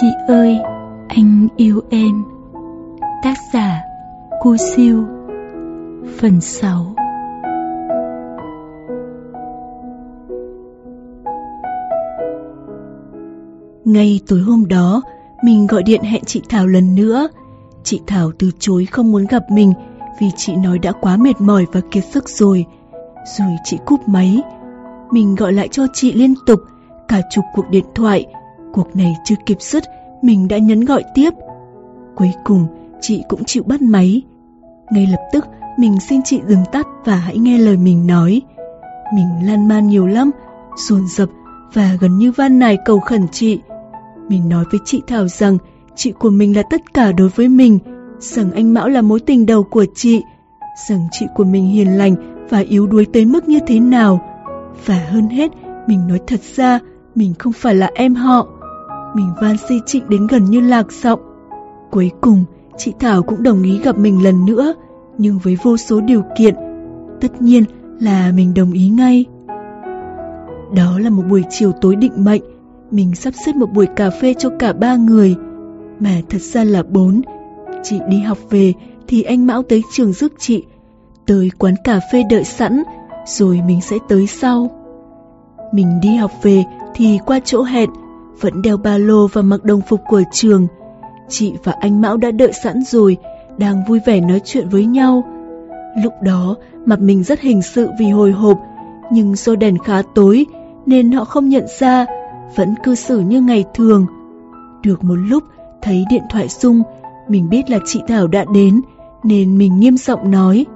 Chị ơi, anh yêu em Tác giả cu Siêu Phần 6 Ngay tối hôm đó, mình gọi điện hẹn chị Thảo lần nữa. Chị Thảo từ chối không muốn gặp mình vì chị nói đã quá mệt mỏi và kiệt sức rồi. Rồi chị cúp máy. Mình gọi lại cho chị liên tục, cả chục cuộc điện thoại. Cuộc này chưa kịp dứt, mình đã nhấn gọi tiếp. Cuối cùng, chị cũng chịu bắt máy. Ngay lập tức, mình xin chị dừng tắt và hãy nghe lời mình nói. Mình lan man nhiều lắm, dồn dập và gần như van nài cầu khẩn chị. Mình nói với chị Thảo rằng chị của mình là tất cả đối với mình, rằng anh Mão là mối tình đầu của chị, rằng chị của mình hiền lành và yếu đuối tới mức như thế nào. Và hơn hết, mình nói thật ra mình không phải là em họ. Mình van xin chị đến gần như lạc giọng. Cuối cùng, chị Thảo cũng đồng ý gặp mình lần nữa, nhưng với vô số điều kiện. Tất nhiên là mình đồng ý ngay. Đó là một buổi chiều tối định mệnh, mình sắp xếp một buổi cà phê cho cả ba người, mà thật ra là bốn. Chị đi học về thì anh Mão tới trường rước chị, tới quán cà phê đợi sẵn, rồi mình sẽ tới sau. Mình đi học về thì qua chỗ hẹn, vẫn đeo ba lô và mặc đồng phục của trường. Chị và anh Mão đã đợi sẵn rồi, đang vui vẻ nói chuyện với nhau. Lúc đó, mặt mình rất hình sự vì hồi hộp, nhưng do đèn khá tối nên họ không nhận ra, vẫn cư xử như ngày thường. Được một lúc, thấy điện thoại rung, mình biết là chị Thảo đã đến, nên mình nghiêm giọng nói.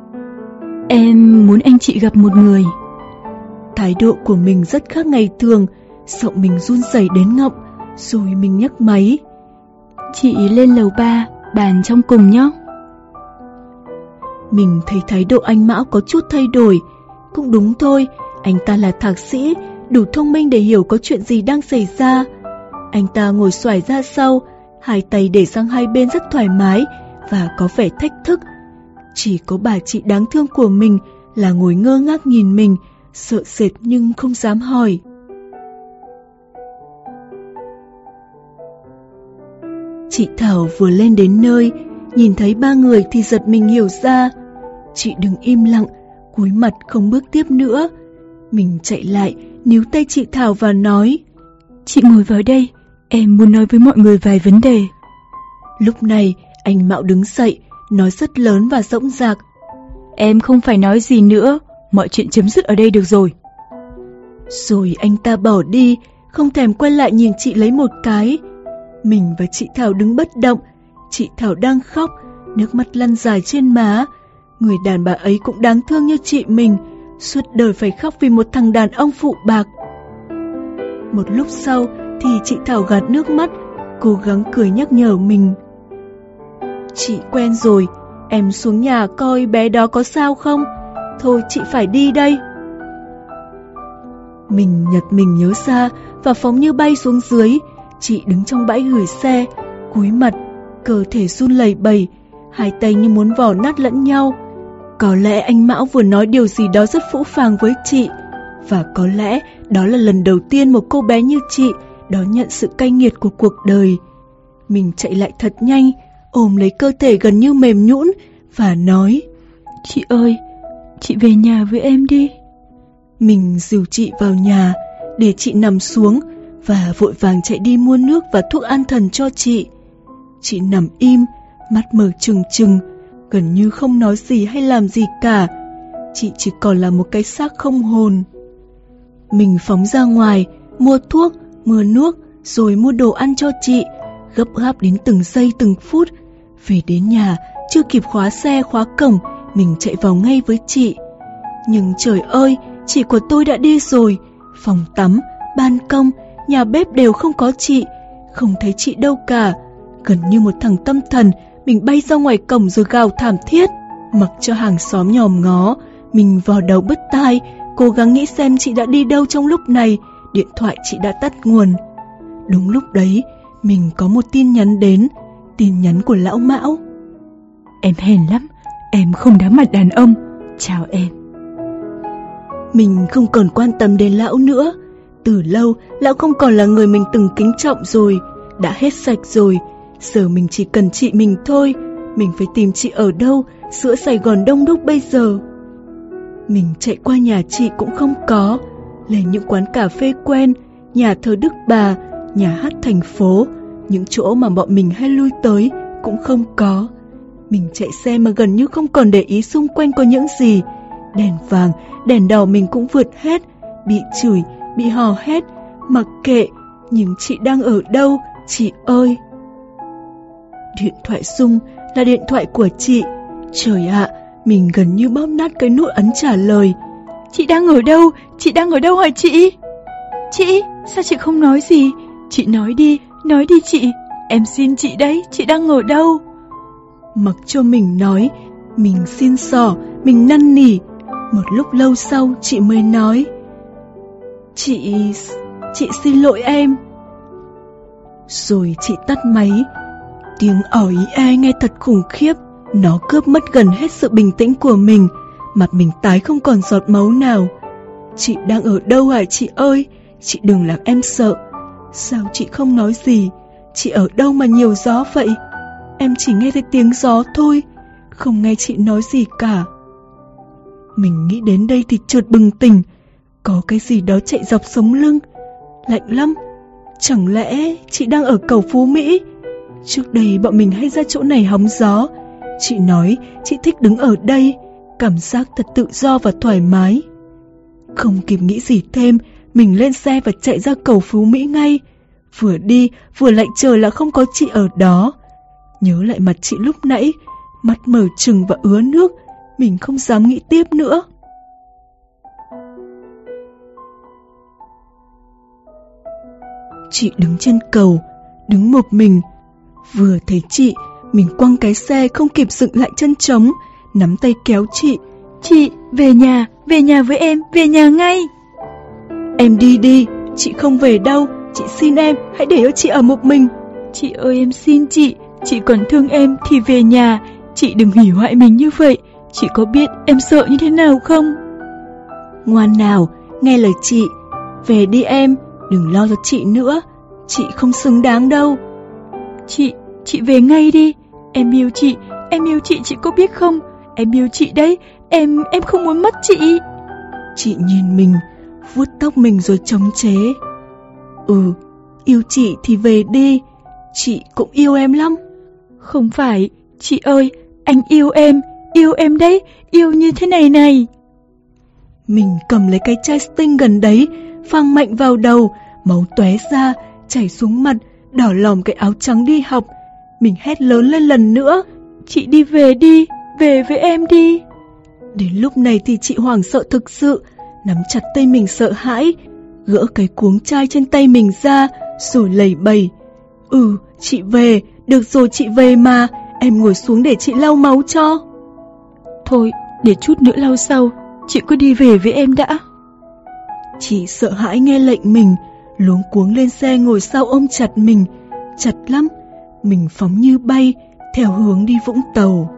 Em muốn anh chị gặp một người. Thái độ của mình rất khác ngày thường, giọng mình run rẩy đến ngọng, rồi mình nhấc máy. Chị lên lầu ba, bàn trong cùng nhé. Mình thấy thái độ anh Mão có chút thay đổi. Cũng đúng thôi, anh ta là thạc sĩ, đủ thông minh để hiểu có chuyện gì đang xảy ra. Anh ta ngồi xoài ra sau, hai tay để sang hai bên rất thoải mái và có vẻ thách thức. Chỉ có bà chị đáng thương của mình là ngồi ngơ ngác nhìn mình, sợ sệt nhưng không dám hỏi. Chị Thảo vừa lên đến nơi, nhìn thấy ba người thì giật mình hiểu ra. Chị đừng im lặng, cúi mặt không bước tiếp nữa. Mình chạy lại, níu tay chị Thảo và nói Chị ngồi vào đây, em muốn nói với mọi người vài vấn đề. Lúc này, anh Mạo đứng dậy, nói rất lớn và rỗng rạc. Em không phải nói gì nữa, mọi chuyện chấm dứt ở đây được rồi. Rồi anh ta bỏ đi, không thèm quay lại nhìn chị lấy một cái. Mình và chị Thảo đứng bất động, chị Thảo đang khóc, nước mắt lăn dài trên má. Người đàn bà ấy cũng đáng thương như chị mình, suốt đời phải khóc vì một thằng đàn ông phụ bạc. Một lúc sau thì chị Thảo gạt nước mắt, cố gắng cười nhắc nhở mình. Chị quen rồi, em xuống nhà coi bé đó có sao không? Thôi chị phải đi đây. Mình nhật mình nhớ ra và phóng như bay xuống dưới. Chị đứng trong bãi gửi xe, cúi mặt, cơ thể run lẩy bẩy, hai tay như muốn vò nát lẫn nhau. Có lẽ anh Mão vừa nói điều gì đó rất phũ phàng với chị. Và có lẽ đó là lần đầu tiên một cô bé như chị đón nhận sự cay nghiệt của cuộc đời. Mình chạy lại thật nhanh, ôm lấy cơ thể gần như mềm nhũn và nói Chị ơi, chị về nhà với em đi. Mình dìu chị vào nhà để chị nằm xuống và vội vàng chạy đi mua nước và thuốc an thần cho chị. Chị nằm im, mắt mở trừng trừng, gần như không nói gì hay làm gì cả. Chị chỉ còn là một cái xác không hồn. Mình phóng ra ngoài, mua thuốc, mua nước, rồi mua đồ ăn cho chị, gấp gáp đến từng giây từng phút. Về đến nhà, chưa kịp khóa xe khóa cổng, mình chạy vào ngay với chị. Nhưng trời ơi, chị của tôi đã đi rồi. Phòng tắm, ban công, nhà bếp đều không có chị, không thấy chị đâu cả. Gần như một thằng tâm thần, mình bay ra ngoài cổng rồi gào thảm thiết. Mặc cho hàng xóm nhòm ngó, mình vò đầu bứt tai, cố gắng nghĩ xem chị đã đi đâu trong lúc này, điện thoại chị đã tắt nguồn. Đúng lúc đấy, mình có một tin nhắn đến, tin nhắn của lão Mão. Em hèn lắm, em không đáng mặt đàn ông, chào em. Mình không còn quan tâm đến lão nữa, từ lâu lão không còn là người mình từng kính trọng rồi, đã hết sạch rồi, giờ mình chỉ cần chị mình thôi, mình phải tìm chị ở đâu, giữa Sài Gòn đông đúc bây giờ. Mình chạy qua nhà chị cũng không có, lên những quán cà phê quen, nhà thờ Đức Bà, nhà hát thành phố, những chỗ mà bọn mình hay lui tới cũng không có. Mình chạy xe mà gần như không còn để ý xung quanh có những gì. Đèn vàng, đèn đỏ mình cũng vượt hết, bị chửi, bị hò hét, mặc kệ, nhưng chị đang ở đâu, chị ơi? Điện thoại sung là điện thoại của chị. Trời ạ, mình gần như bóp nát cái nút ấn trả lời. Chị đang ở đâu? Chị đang ở đâu hả chị? Chị, sao chị không nói gì? Chị nói đi, nói đi chị. Em xin chị đấy, chị đang ở đâu? Mặc cho mình nói, mình xin xỏ mình năn nỉ. Một lúc lâu sau chị mới nói. Chị... chị xin lỗi em. Rồi chị tắt máy. Tiếng ỏi e nghe thật khủng khiếp. Nó cướp mất gần hết sự bình tĩnh của mình. Mặt mình tái không còn giọt máu nào. Chị đang ở đâu hả chị ơi? Chị đừng làm em sợ. Sao chị không nói gì? Chị ở đâu mà nhiều gió vậy? Em chỉ nghe thấy tiếng gió thôi, không nghe chị nói gì cả. Mình nghĩ đến đây thì trượt bừng tỉnh, có cái gì đó chạy dọc sống lưng. Lạnh lắm, chẳng lẽ chị đang ở cầu Phú Mỹ? Trước đây bọn mình hay ra chỗ này hóng gió. Chị nói chị thích đứng ở đây, cảm giác thật tự do và thoải mái. Không kịp nghĩ gì thêm, mình lên xe và chạy ra cầu Phú Mỹ ngay. Vừa đi, vừa lạnh trời là không có chị ở đó. Nhớ lại mặt chị lúc nãy, mắt mở trừng và ứa nước, mình không dám nghĩ tiếp nữa. Chị đứng trên cầu, đứng một mình. Vừa thấy chị, mình quăng cái xe không kịp dựng lại chân trống, nắm tay kéo chị. Chị, về nhà, về nhà với em, về nhà ngay. Em đi đi, chị không về đâu, chị xin em, hãy để cho chị ở một mình. Chị ơi em xin chị, chị còn thương em thì về nhà, chị đừng hủy hoại mình như vậy, chị có biết em sợ như thế nào không? Ngoan nào, nghe lời chị, về đi em, đừng lo cho chị nữa, chị không xứng đáng đâu. Chị, chị về ngay đi, em yêu chị, em yêu chị chị có biết không? Em yêu chị đấy, em, em không muốn mất chị. Chị nhìn mình, vuốt tóc mình rồi chống chế. Ừ, yêu chị thì về đi, chị cũng yêu em lắm. Không phải, chị ơi, anh yêu em, yêu em đấy, yêu như thế này này. Mình cầm lấy cái chai sting gần đấy, phang mạnh vào đầu, máu tóe ra, chảy xuống mặt, đỏ lòm cái áo trắng đi học. Mình hét lớn lên lần nữa. Chị đi về đi, về với em đi. Đến lúc này thì chị hoảng sợ thực sự, nắm chặt tay mình sợ hãi, gỡ cái cuống chai trên tay mình ra, rồi lầy bầy. Ừ, chị về, được rồi chị về mà, em ngồi xuống để chị lau máu cho. Thôi, để chút nữa lau sau, chị cứ đi về với em đã. Chị sợ hãi nghe lệnh mình, luống cuống lên xe ngồi sau ôm chặt mình, chặt lắm. Mình phóng như bay, theo hướng đi Vũng Tàu.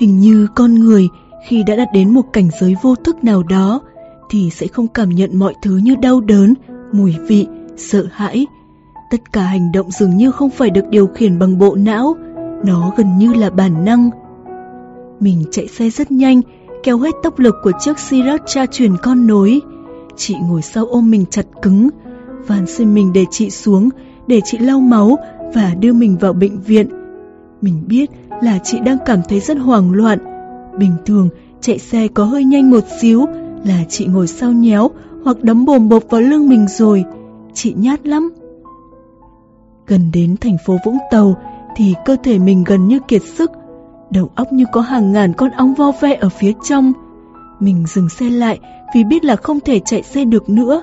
Hình như con người khi đã đạt đến một cảnh giới vô thức nào đó thì sẽ không cảm nhận mọi thứ như đau đớn, mùi vị, sợ hãi. Tất cả hành động dường như không phải được điều khiển bằng bộ não, nó gần như là bản năng. Mình chạy xe rất nhanh, kéo hết tốc lực của chiếc Sirius tra truyền con nối. Chị ngồi sau ôm mình chặt cứng, van xin mình để chị xuống, để chị lau máu và đưa mình vào bệnh viện. Mình biết là chị đang cảm thấy rất hoảng loạn. Bình thường, chạy xe có hơi nhanh một xíu là chị ngồi sau nhéo hoặc đấm bồm bộp vào lưng mình rồi. Chị nhát lắm. Gần đến thành phố Vũng Tàu thì cơ thể mình gần như kiệt sức. Đầu óc như có hàng ngàn con ong vo ve ở phía trong. Mình dừng xe lại vì biết là không thể chạy xe được nữa.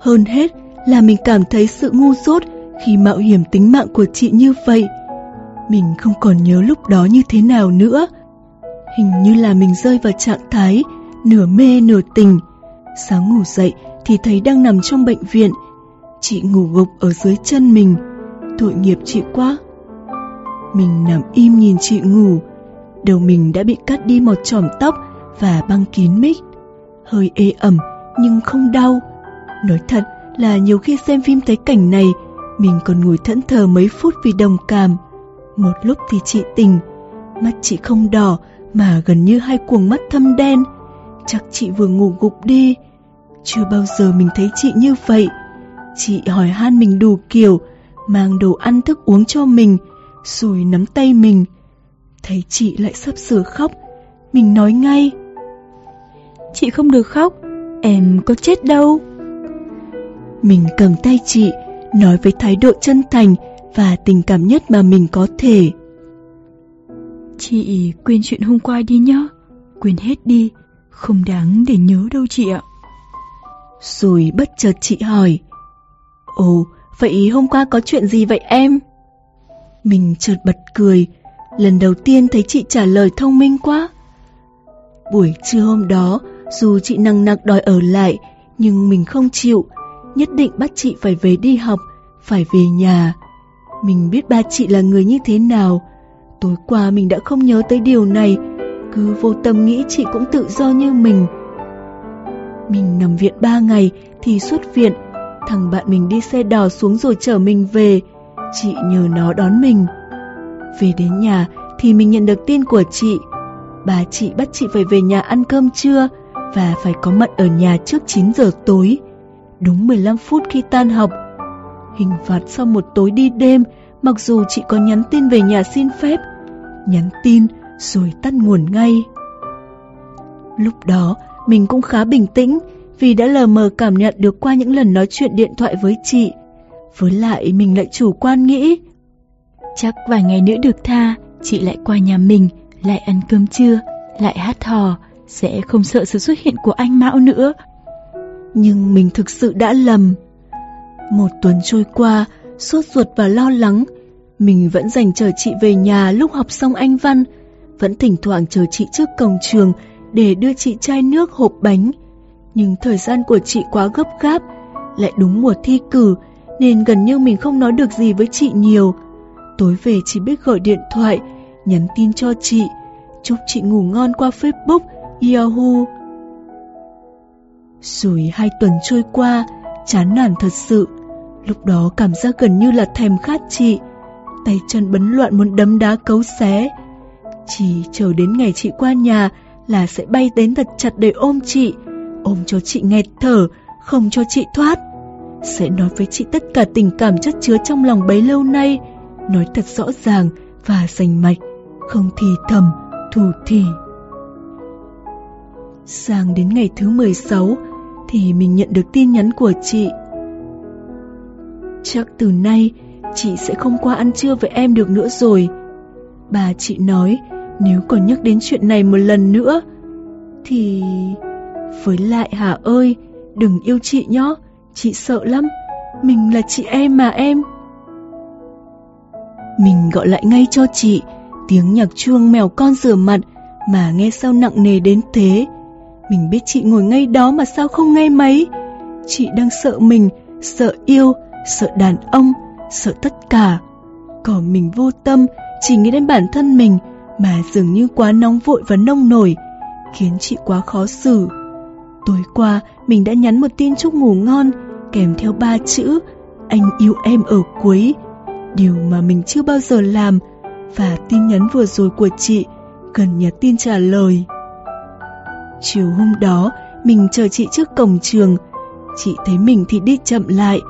Hơn hết là mình cảm thấy sự ngu dốt khi mạo hiểm tính mạng của chị như vậy. Mình không còn nhớ lúc đó như thế nào nữa. Hình như là mình rơi vào trạng thái nửa mê nửa tình. Sáng ngủ dậy thì thấy đang nằm trong bệnh viện. Chị ngủ gục ở dưới chân mình. Tội nghiệp chị quá. Mình nằm im nhìn chị ngủ. Đầu mình đã bị cắt đi một chòm tóc và băng kín mít. Hơi ê ẩm nhưng không đau. Nói thật là nhiều khi xem phim thấy cảnh này, mình còn ngồi thẫn thờ mấy phút vì đồng cảm. Một lúc thì chị tỉnh, mắt chị không đỏ mà gần như hai cuồng mắt thâm đen. Chắc chị vừa ngủ gục đi. Chưa bao giờ mình thấy chị như vậy. Chị hỏi han mình đủ kiểu, mang đồ ăn thức uống cho mình, rồi nắm tay mình. Thấy chị lại sắp sửa khóc, mình nói ngay. Chị không được khóc, em có chết đâu. Mình cầm tay chị, nói với thái độ chân thành và tình cảm nhất mà mình có thể. Chị quên chuyện hôm qua đi nhá, quên hết đi, không đáng để nhớ đâu chị ạ. Rồi bất chợt chị hỏi, Ồ, vậy hôm qua có chuyện gì vậy em? Mình chợt bật cười, lần đầu tiên thấy chị trả lời thông minh quá. Buổi trưa hôm đó, dù chị nằng nặc đòi ở lại, nhưng mình không chịu, nhất định bắt chị phải về đi học, phải về nhà. Mình biết ba chị là người như thế nào. Tối qua mình đã không nhớ tới điều này, cứ vô tâm nghĩ chị cũng tự do như mình. Mình nằm viện ba ngày thì xuất viện, thằng bạn mình đi xe đò xuống rồi chở mình về, chị nhờ nó đón mình. Về đến nhà thì mình nhận được tin của chị. Bà chị bắt chị phải về nhà ăn cơm trưa và phải có mặt ở nhà trước 9 giờ tối. Đúng 15 phút khi tan học. Hình phạt sau một tối đi đêm, mặc dù chị có nhắn tin về nhà xin phép. Nhắn tin rồi tắt nguồn ngay. Lúc đó, mình cũng khá bình tĩnh vì đã lờ mờ cảm nhận được qua những lần nói chuyện điện thoại với chị. Với lại mình lại chủ quan nghĩ. Chắc vài ngày nữa được tha, chị lại qua nhà mình, lại ăn cơm trưa, lại hát hò, sẽ không sợ sự xuất hiện của anh Mão nữa. Nhưng mình thực sự đã lầm. Một tuần trôi qua, sốt ruột và lo lắng, mình vẫn dành chờ chị về nhà lúc học xong anh văn, vẫn thỉnh thoảng chờ chị trước cổng trường để đưa chị chai nước hộp bánh. Nhưng thời gian của chị quá gấp gáp, lại đúng mùa thi cử, nên gần như mình không nói được gì với chị nhiều. Tối về chỉ biết gọi điện thoại, nhắn tin cho chị, chúc chị ngủ ngon qua Facebook, Yahoo. Rồi hai tuần trôi qua, chán nản thật sự. Lúc đó cảm giác gần như là thèm khát chị, tay chân bấn loạn muốn đấm đá cấu xé. Chỉ chờ đến ngày chị qua nhà là sẽ bay đến thật chặt để ôm chị, ôm cho chị nghẹt thở, không cho chị thoát. Sẽ nói với chị tất cả tình cảm chất chứa trong lòng bấy lâu nay, nói thật rõ ràng và rành mạch, không thì thầm, thủ thì. Sang đến ngày thứ 16 thì mình nhận được tin nhắn của chị. Chắc từ nay chị sẽ không qua ăn trưa với em được nữa rồi. Bà chị nói nếu còn nhắc đến chuyện này một lần nữa thì... Với lại Hà ơi, đừng yêu chị nhó, chị sợ lắm, mình là chị em mà em. Mình gọi lại ngay cho chị, tiếng nhạc chuông mèo con rửa mặt mà nghe sao nặng nề đến thế. Mình biết chị ngồi ngay đó mà sao không nghe mấy. Chị đang sợ mình, sợ yêu, sợ đàn ông, sợ tất cả. Còn mình vô tâm, chỉ nghĩ đến bản thân mình mà dường như quá nóng vội và nông nổi, khiến chị quá khó xử. Tối qua, mình đã nhắn một tin chúc ngủ ngon, kèm theo ba chữ Anh yêu em ở cuối, điều mà mình chưa bao giờ làm, và tin nhắn vừa rồi của chị gần nhắn tin trả lời. Chiều hôm đó, mình chờ chị trước cổng trường, chị thấy mình thì đi chậm lại,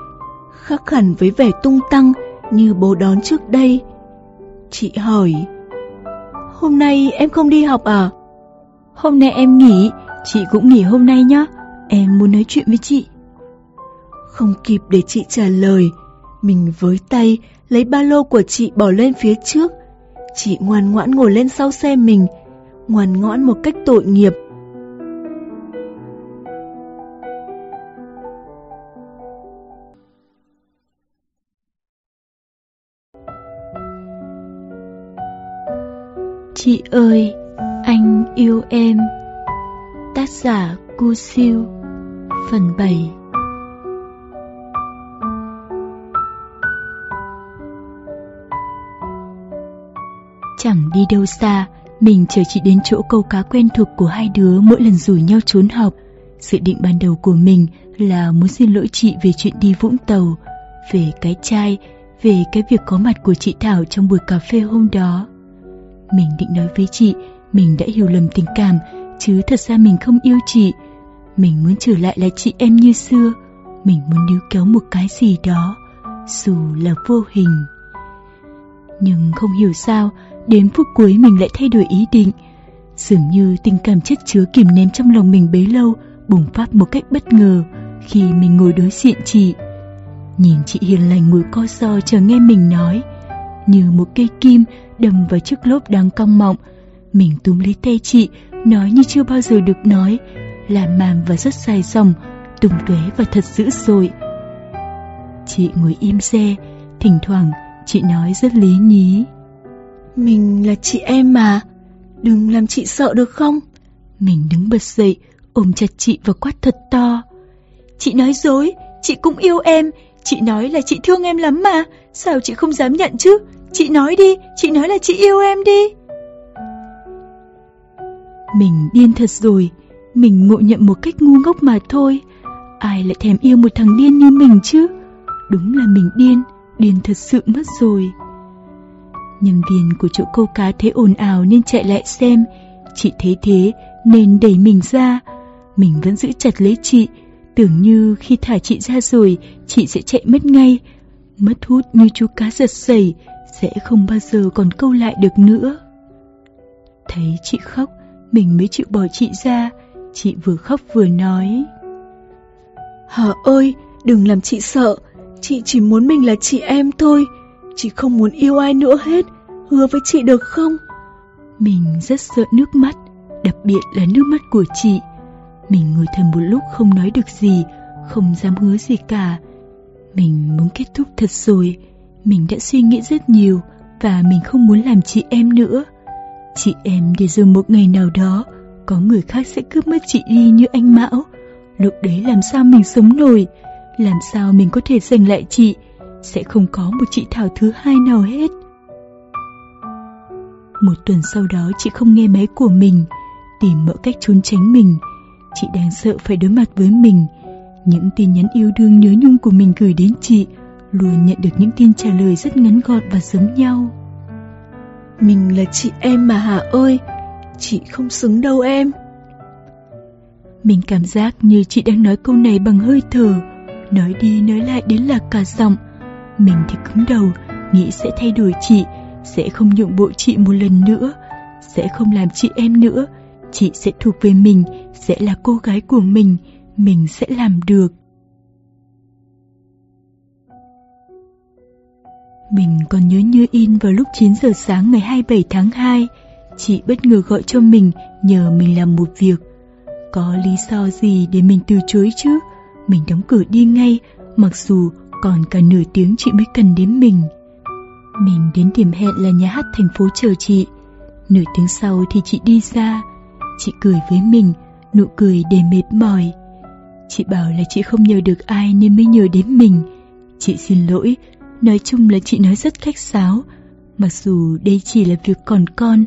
khác hẳn với vẻ tung tăng như bố đón trước đây. Chị hỏi, hôm nay em không đi học à? Hôm nay em nghỉ, chị cũng nghỉ hôm nay nhá, em muốn nói chuyện với chị. Không kịp để chị trả lời, mình với tay lấy ba lô của chị bỏ lên phía trước. Chị ngoan ngoãn ngồi lên sau xe mình, ngoan ngoãn một cách tội nghiệp. Chị ơi, anh yêu em. Tác giả Cu Siêu Phần 7 Chẳng đi đâu xa, mình chờ chị đến chỗ câu cá quen thuộc của hai đứa mỗi lần rủ nhau trốn học. Dự định ban đầu của mình là muốn xin lỗi chị về chuyện đi Vũng Tàu, về cái chai, về cái việc có mặt của chị Thảo trong buổi cà phê hôm đó. Mình định nói với chị, mình đã hiểu lầm tình cảm, chứ thật ra mình không yêu chị. Mình muốn trở lại là chị em như xưa, mình muốn níu kéo một cái gì đó, dù là vô hình. Nhưng không hiểu sao, đến phút cuối mình lại thay đổi ý định. Dường như tình cảm chất chứa kìm nén trong lòng mình bấy lâu bùng phát một cách bất ngờ khi mình ngồi đối diện chị. Nhìn chị hiền lành ngồi co so chờ nghe mình nói, như một cây kim đâm vào chiếc lốp đang cong mọng. Mình túm lấy tay chị, nói như chưa bao giờ được nói, làm màng và rất dài dòng, tùng tuế và thật dữ dội. Chị ngồi im xe, thỉnh thoảng chị nói rất lý nhí. Mình là chị em mà, đừng làm chị sợ được không? Mình đứng bật dậy, ôm chặt chị và quát thật to. Chị nói dối, chị cũng yêu em, chị nói là chị thương em lắm mà, sao chị không dám nhận chứ? Chị nói đi, chị nói là chị yêu em đi. Mình điên thật rồi, mình ngộ nhận một cách ngu ngốc mà thôi. Ai lại thèm yêu một thằng điên như mình chứ? Đúng là mình điên, điên thật sự mất rồi. Nhân viên của chỗ câu cá thấy ồn ào nên chạy lại xem. Chị thấy thế nên đẩy mình ra. Mình vẫn giữ chặt lấy chị, tưởng như khi thả chị ra rồi, chị sẽ chạy mất ngay. Mất hút như chú cá giật sẩy, sẽ không bao giờ còn câu lại được nữa. Thấy chị khóc, mình mới chịu bỏ chị ra. Chị vừa khóc vừa nói. Hờ ơi, đừng làm chị sợ. Chị chỉ muốn mình là chị em thôi. Chị không muốn yêu ai nữa hết. Hứa với chị được không? Mình rất sợ nước mắt, đặc biệt là nước mắt của chị. Mình ngồi thầm một lúc không nói được gì, không dám hứa gì cả. Mình muốn kết thúc thật rồi. Mình đã suy nghĩ rất nhiều và mình không muốn làm chị em nữa. Chị em để rồi một ngày nào đó có người khác sẽ cướp mất chị đi như anh Mão. Lúc đấy làm sao mình sống nổi, làm sao mình có thể giành lại chị, sẽ không có một chị Thảo thứ hai nào hết. Một tuần sau đó chị không nghe máy của mình, tìm mọi cách trốn tránh mình. Chị đang sợ phải đối mặt với mình. Những tin nhắn yêu đương nhớ nhung của mình gửi đến chị luôn nhận được những tin trả lời rất ngắn gọn và giống nhau. Mình là chị em mà Hà ơi, chị không xứng đâu em. Mình cảm giác như chị đang nói câu này bằng hơi thở, nói đi nói lại đến là cả giọng. Mình thì cứng đầu, nghĩ sẽ thay đổi chị, sẽ không nhượng bộ chị một lần nữa, sẽ không làm chị em nữa, chị sẽ thuộc về mình, sẽ là cô gái của mình, mình sẽ làm được. Mình còn nhớ như in vào lúc 9 giờ sáng ngày 27 tháng 2, chị bất ngờ gọi cho mình nhờ mình làm một việc. Có lý do gì để mình từ chối chứ? Mình đóng cửa đi ngay, mặc dù còn cả nửa tiếng chị mới cần đến mình. Mình đến điểm hẹn là nhà hát thành phố chờ chị. Nửa tiếng sau thì chị đi ra. Chị cười với mình, nụ cười đầy mệt mỏi. Chị bảo là chị không nhờ được ai nên mới nhờ đến mình. Chị xin lỗi, nói chung là chị nói rất khách sáo. Mặc dù đây chỉ là việc còn con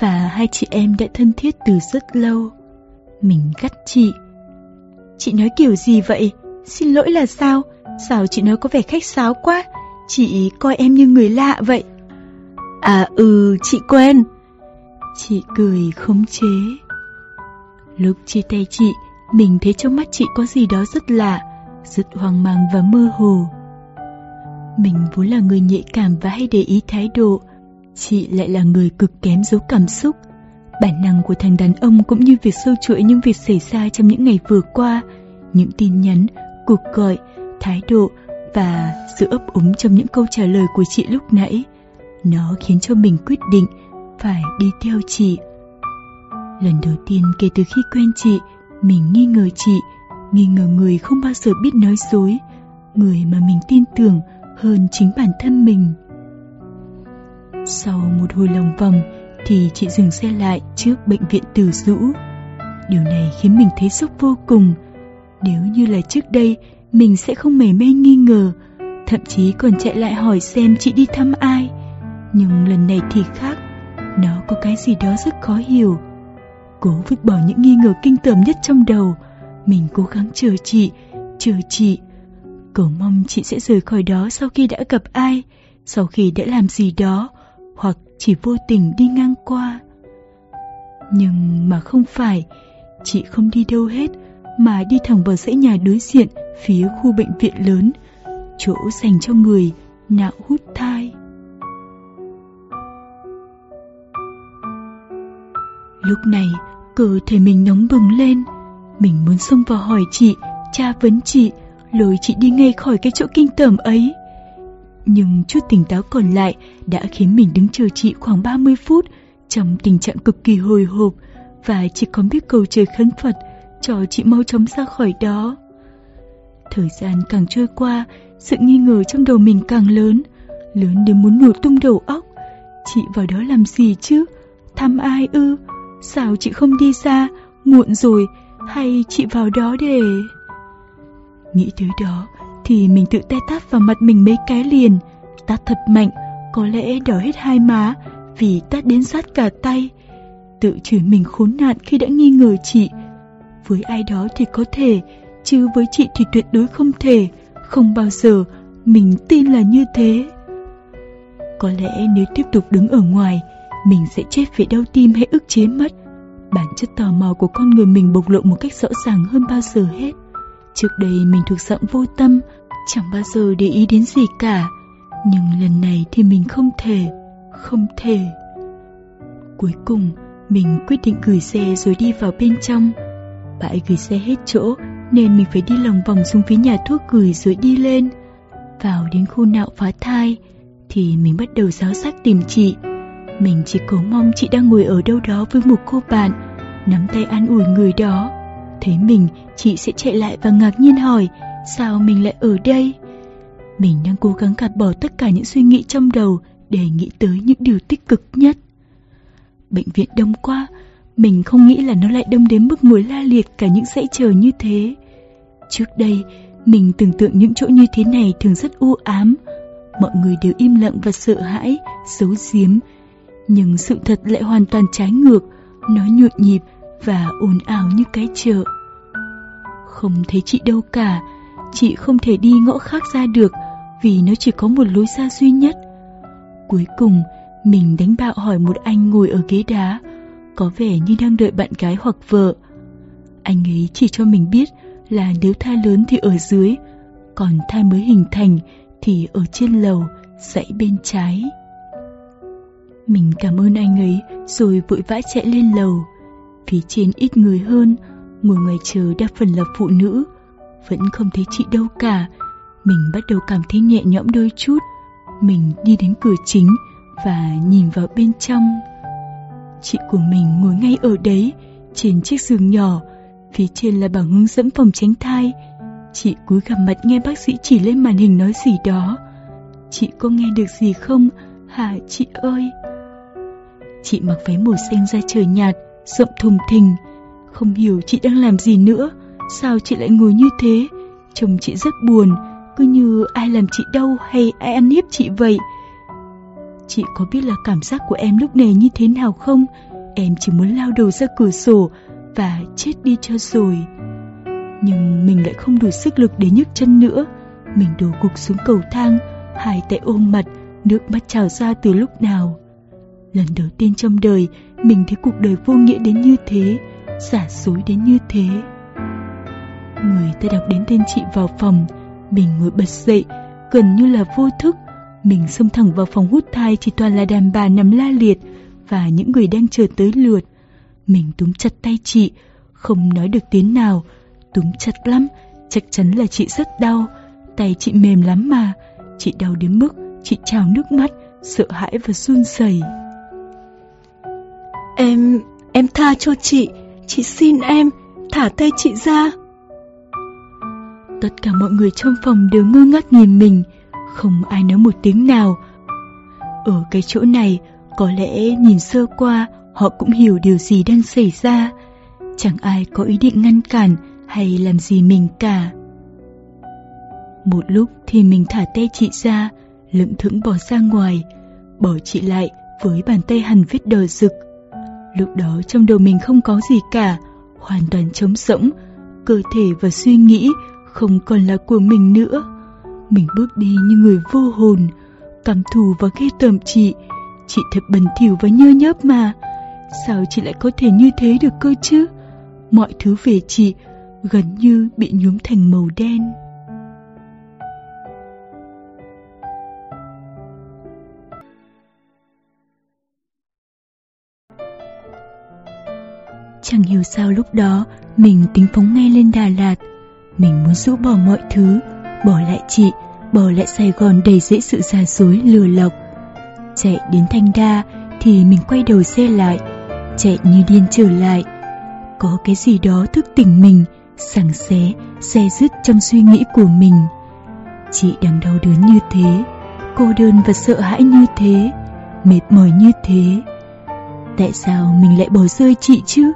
và hai chị em đã thân thiết từ rất lâu. Mình gắt chị. Chị nói kiểu gì vậy? Xin lỗi là sao? Sao chị nói có vẻ khách sáo quá? Chị coi em như người lạ vậy. À ừ, chị quen. Chị cười khống chế. Lúc chia tay chị, mình thấy trong mắt chị có gì đó rất lạ, rất hoang mang và mơ hồ. Mình vốn là người nhạy cảm và hay để ý thái độ, chị lại là người cực kém giấu cảm xúc. Bản năng của thằng đàn ông cũng như việc sâu chuỗi những việc xảy ra trong những ngày vừa qua, những tin nhắn, cuộc gọi, thái độ và sự ấp úng trong những câu trả lời của chị lúc nãy. Nó khiến cho mình quyết định phải đi theo chị. Lần đầu tiên kể từ khi quen chị, mình nghi ngờ chị, nghi ngờ người không bao giờ biết nói dối, người mà mình tin tưởng hơn chính bản thân mình. Sau một hồi lòng vòng thì chị dừng xe lại trước bệnh viện Từ Dũ. Điều này khiến mình thấy sốc vô cùng. Nếu như là trước đây, mình sẽ không mảy mê nghi ngờ, thậm chí còn chạy lại hỏi xem chị đi thăm ai. Nhưng lần này thì khác, nó có cái gì đó rất khó hiểu. Cố vứt bỏ những nghi ngờ kinh tởm nhất trong đầu, Mình cố gắng chờ chị, chờ chị. Cầu mong chị sẽ rời khỏi đó sau khi đã gặp ai, sau khi đã làm gì đó, hoặc chỉ vô tình đi ngang qua. Nhưng mà không phải, chị không đi đâu hết, mà đi thẳng vào dãy nhà đối diện phía khu bệnh viện lớn, chỗ dành cho người nạo hút thai. Lúc này, cơ thể mình nóng bừng lên. Mình muốn xông vào hỏi chị, tra vấn chị, lôi chị đi ngay khỏi cái chỗ kinh tởm ấy. Nhưng chút tỉnh táo còn lại đã khiến mình đứng chờ chị khoảng 30 phút trong tình trạng cực kỳ hồi hộp và chỉ còn biết cầu trời khấn Phật cho chị mau chóng ra khỏi đó. Thời gian càng trôi qua, sự nghi ngờ trong đầu mình càng lớn, lớn đến muốn nổ tung đầu óc. Chị vào đó làm gì chứ? Thăm ai ư? Sao chị không đi ra, muộn rồi, hay chị vào đó để... Nghĩ tới đó, thì mình tự tay tát vào mặt mình mấy cái liền, tát thật mạnh, có lẽ đỏ hết hai má, vì tát đến sát cả tay. Tự chửi mình khốn nạn khi đã nghi ngờ chị. Với ai đó thì có thể, chứ với chị thì tuyệt đối không thể, không bao giờ mình tin là như thế. Có lẽ nếu tiếp tục đứng ở ngoài, mình sẽ chết vì đau tim hay ức chế mất. Bản chất tò mò của con người mình bộc lộ một cách rõ ràng hơn bao giờ hết. Trước đây mình thuộc dạng vô tâm, chẳng bao giờ để ý đến gì cả. Nhưng lần này thì mình không thể, không thể. Cuối cùng, mình quyết định gửi xe rồi đi vào bên trong. Bãi gửi xe hết chỗ nên mình phải đi lòng vòng xuống phía nhà thuốc gửi rồi đi lên. Vào đến khu nạo phá thai thì mình bắt đầu giáo xác tìm chị. Mình chỉ cố mong chị đang ngồi ở đâu đó với một cô bạn, nắm tay an ủi người đó. Thấy mình, chị sẽ chạy lại và ngạc nhiên hỏi, sao mình lại ở đây? Mình đang cố gắng gạt bỏ tất cả những suy nghĩ trong đầu để nghĩ tới những điều tích cực nhất. Bệnh viện đông quá, mình không nghĩ là nó lại đông đến mức muối la liệt cả những dãy chờ như thế. Trước đây, mình tưởng tượng những chỗ như thế này thường rất u ám. Mọi người đều im lặng và sợ hãi, giấu giếm. Nhưng sự thật lại hoàn toàn trái ngược, nó nhộn nhịp và ồn ào như cái chợ. Không thấy chị đâu cả, chị không thể đi ngõ khác ra được vì nó chỉ có một lối ra duy nhất. Cuối cùng, mình đánh bạo hỏi một anh ngồi ở ghế đá, có vẻ như đang đợi bạn gái hoặc vợ. Anh ấy chỉ cho mình biết là nếu thai lớn thì ở dưới, còn thai mới hình thành thì ở trên lầu, dãy bên trái. Mình cảm ơn anh ấy rồi vội vã chạy lên lầu. Phía trên ít người hơn, ngồi ngoài chờ đa phần là phụ nữ. Vẫn không thấy chị đâu cả. Mình bắt đầu cảm thấy nhẹ nhõm đôi chút. Mình đi đến cửa chính và nhìn vào bên trong. Chị của mình ngồi ngay ở đấy, trên chiếc giường nhỏ. Phía trên là bảng hướng dẫn phòng tránh thai. Chị cúi gặp mặt nghe bác sĩ chỉ lên màn hình nói gì đó. Chị có nghe được gì không? Hả chị ơi? Chị mặc váy màu xanh da trời nhạt, rộng thùng thình. Không hiểu chị đang làm gì nữa, sao chị lại ngồi như thế? Chồng chị rất buồn, cứ như ai làm chị đau hay ai ăn hiếp chị vậy. Chị có biết là cảm giác của em lúc này như thế nào không? Em chỉ muốn lao đầu ra cửa sổ và chết đi cho rồi. Nhưng mình lại không đủ sức lực để nhấc chân nữa. Mình đổ gục xuống cầu thang, hai tay ôm mặt, nước mắt trào ra từ lúc nào. Lần đầu tiên trong đời Mình thấy cuộc đời vô nghĩa đến như thế Giả dối đến như thế Người ta đọc đến tên chị vào phòng Mình ngồi bật dậy Gần như là vô thức mình xông thẳng vào phòng hút thai Chỉ toàn là đàn bà nằm la liệt Và những người đang chờ tới lượt. Mình túm chặt tay chị Không nói được tiếng nào. Túm chặt lắm Chắc chắn là chị rất đau. Tay chị mềm lắm mà. Chị đau đến mức chị trào nước mắt Sợ hãi và run rẩy. Em, em tha cho chị, chị xin em, thả tay chị ra. Tất cả mọi người trong phòng đều ngơ ngác nhìn mình, không ai nói một tiếng nào. Ở cái chỗ này, có lẽ nhìn sơ qua họ cũng hiểu điều gì đang xảy ra. Chẳng ai có ý định ngăn cản hay làm gì mình cả. Một lúc thì mình thả tay chị ra, lững thững bỏ ra ngoài, bỏ chị lại với bàn tay hằn vết đờ rực. Lúc đó trong đầu mình không có gì cả, hoàn toàn trống rỗng, cơ thể và suy nghĩ không còn là của mình nữa. Mình bước đi như người vô hồn, căm thù và ghê tởm chị. Chị thật bẩn thỉu và nhơ nhớp mà. Sao chị lại có thể như thế được cơ chứ? Mọi thứ về chị gần như bị nhuốm thành màu đen. Chẳng hiểu sao lúc đó mình tính phóng ngay lên Đà Lạt. Mình muốn rũ bỏ mọi thứ, bỏ lại chị, bỏ lại Sài Gòn đầy dễ sự giả dối lừa lọc. Chạy đến Thanh Đa thì mình quay đầu xe lại, chạy như điên trở lại. Có cái gì đó thức tỉnh mình, sảng xé, xe dứt trong suy nghĩ của mình. Chị đang đau đớn như thế, cô đơn và sợ hãi như thế, mệt mỏi như thế. Tại sao mình lại bỏ rơi chị chứ?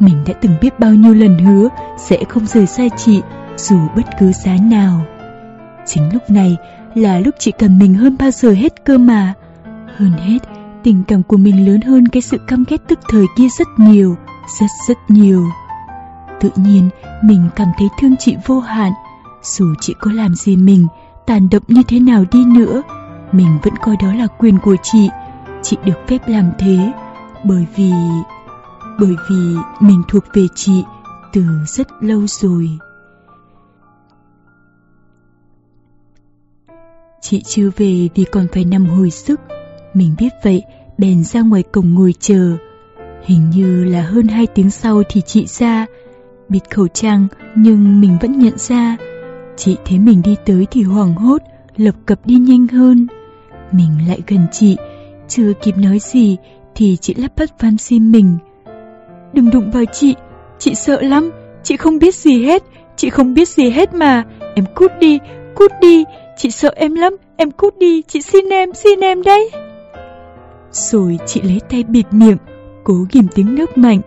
Mình đã từng biết bao nhiêu lần hứa sẽ không rời xa chị dù bất cứ giá nào. Chính lúc này là lúc chị cần mình hơn bao giờ hết cơ mà. Hơn hết, tình cảm của mình lớn hơn cái sự căm ghét tức thời kia rất nhiều, rất rất nhiều. Tự nhiên, mình cảm thấy thương chị vô hạn. Dù chị có làm gì mình, tàn độc như thế nào đi nữa, mình vẫn coi đó là quyền của chị. Chị được phép làm thế, bởi vì bởi vì mình thuộc về chị từ rất lâu rồi. Chị chưa về vì còn phải nằm hồi sức. Mình biết vậy, bèn ra ngoài cổng ngồi chờ. Hình như là hơn hai tiếng sau thì chị ra. Bịt khẩu trang nhưng mình vẫn nhận ra. Chị thấy mình đi tới thì hoảng hốt, lập cập đi nhanh hơn. Mình lại gần chị, chưa kịp nói gì thì chị lắp bắp van xin mình. Đừng đụng vào chị, chị sợ lắm, chị không biết gì hết, chị không biết gì hết mà. Em cút đi, cút đi, chị sợ em lắm, em cút đi, chị xin em, xin em đấy. Rồi chị lấy tay bịt miệng, cố ghim tiếng nước mạnh.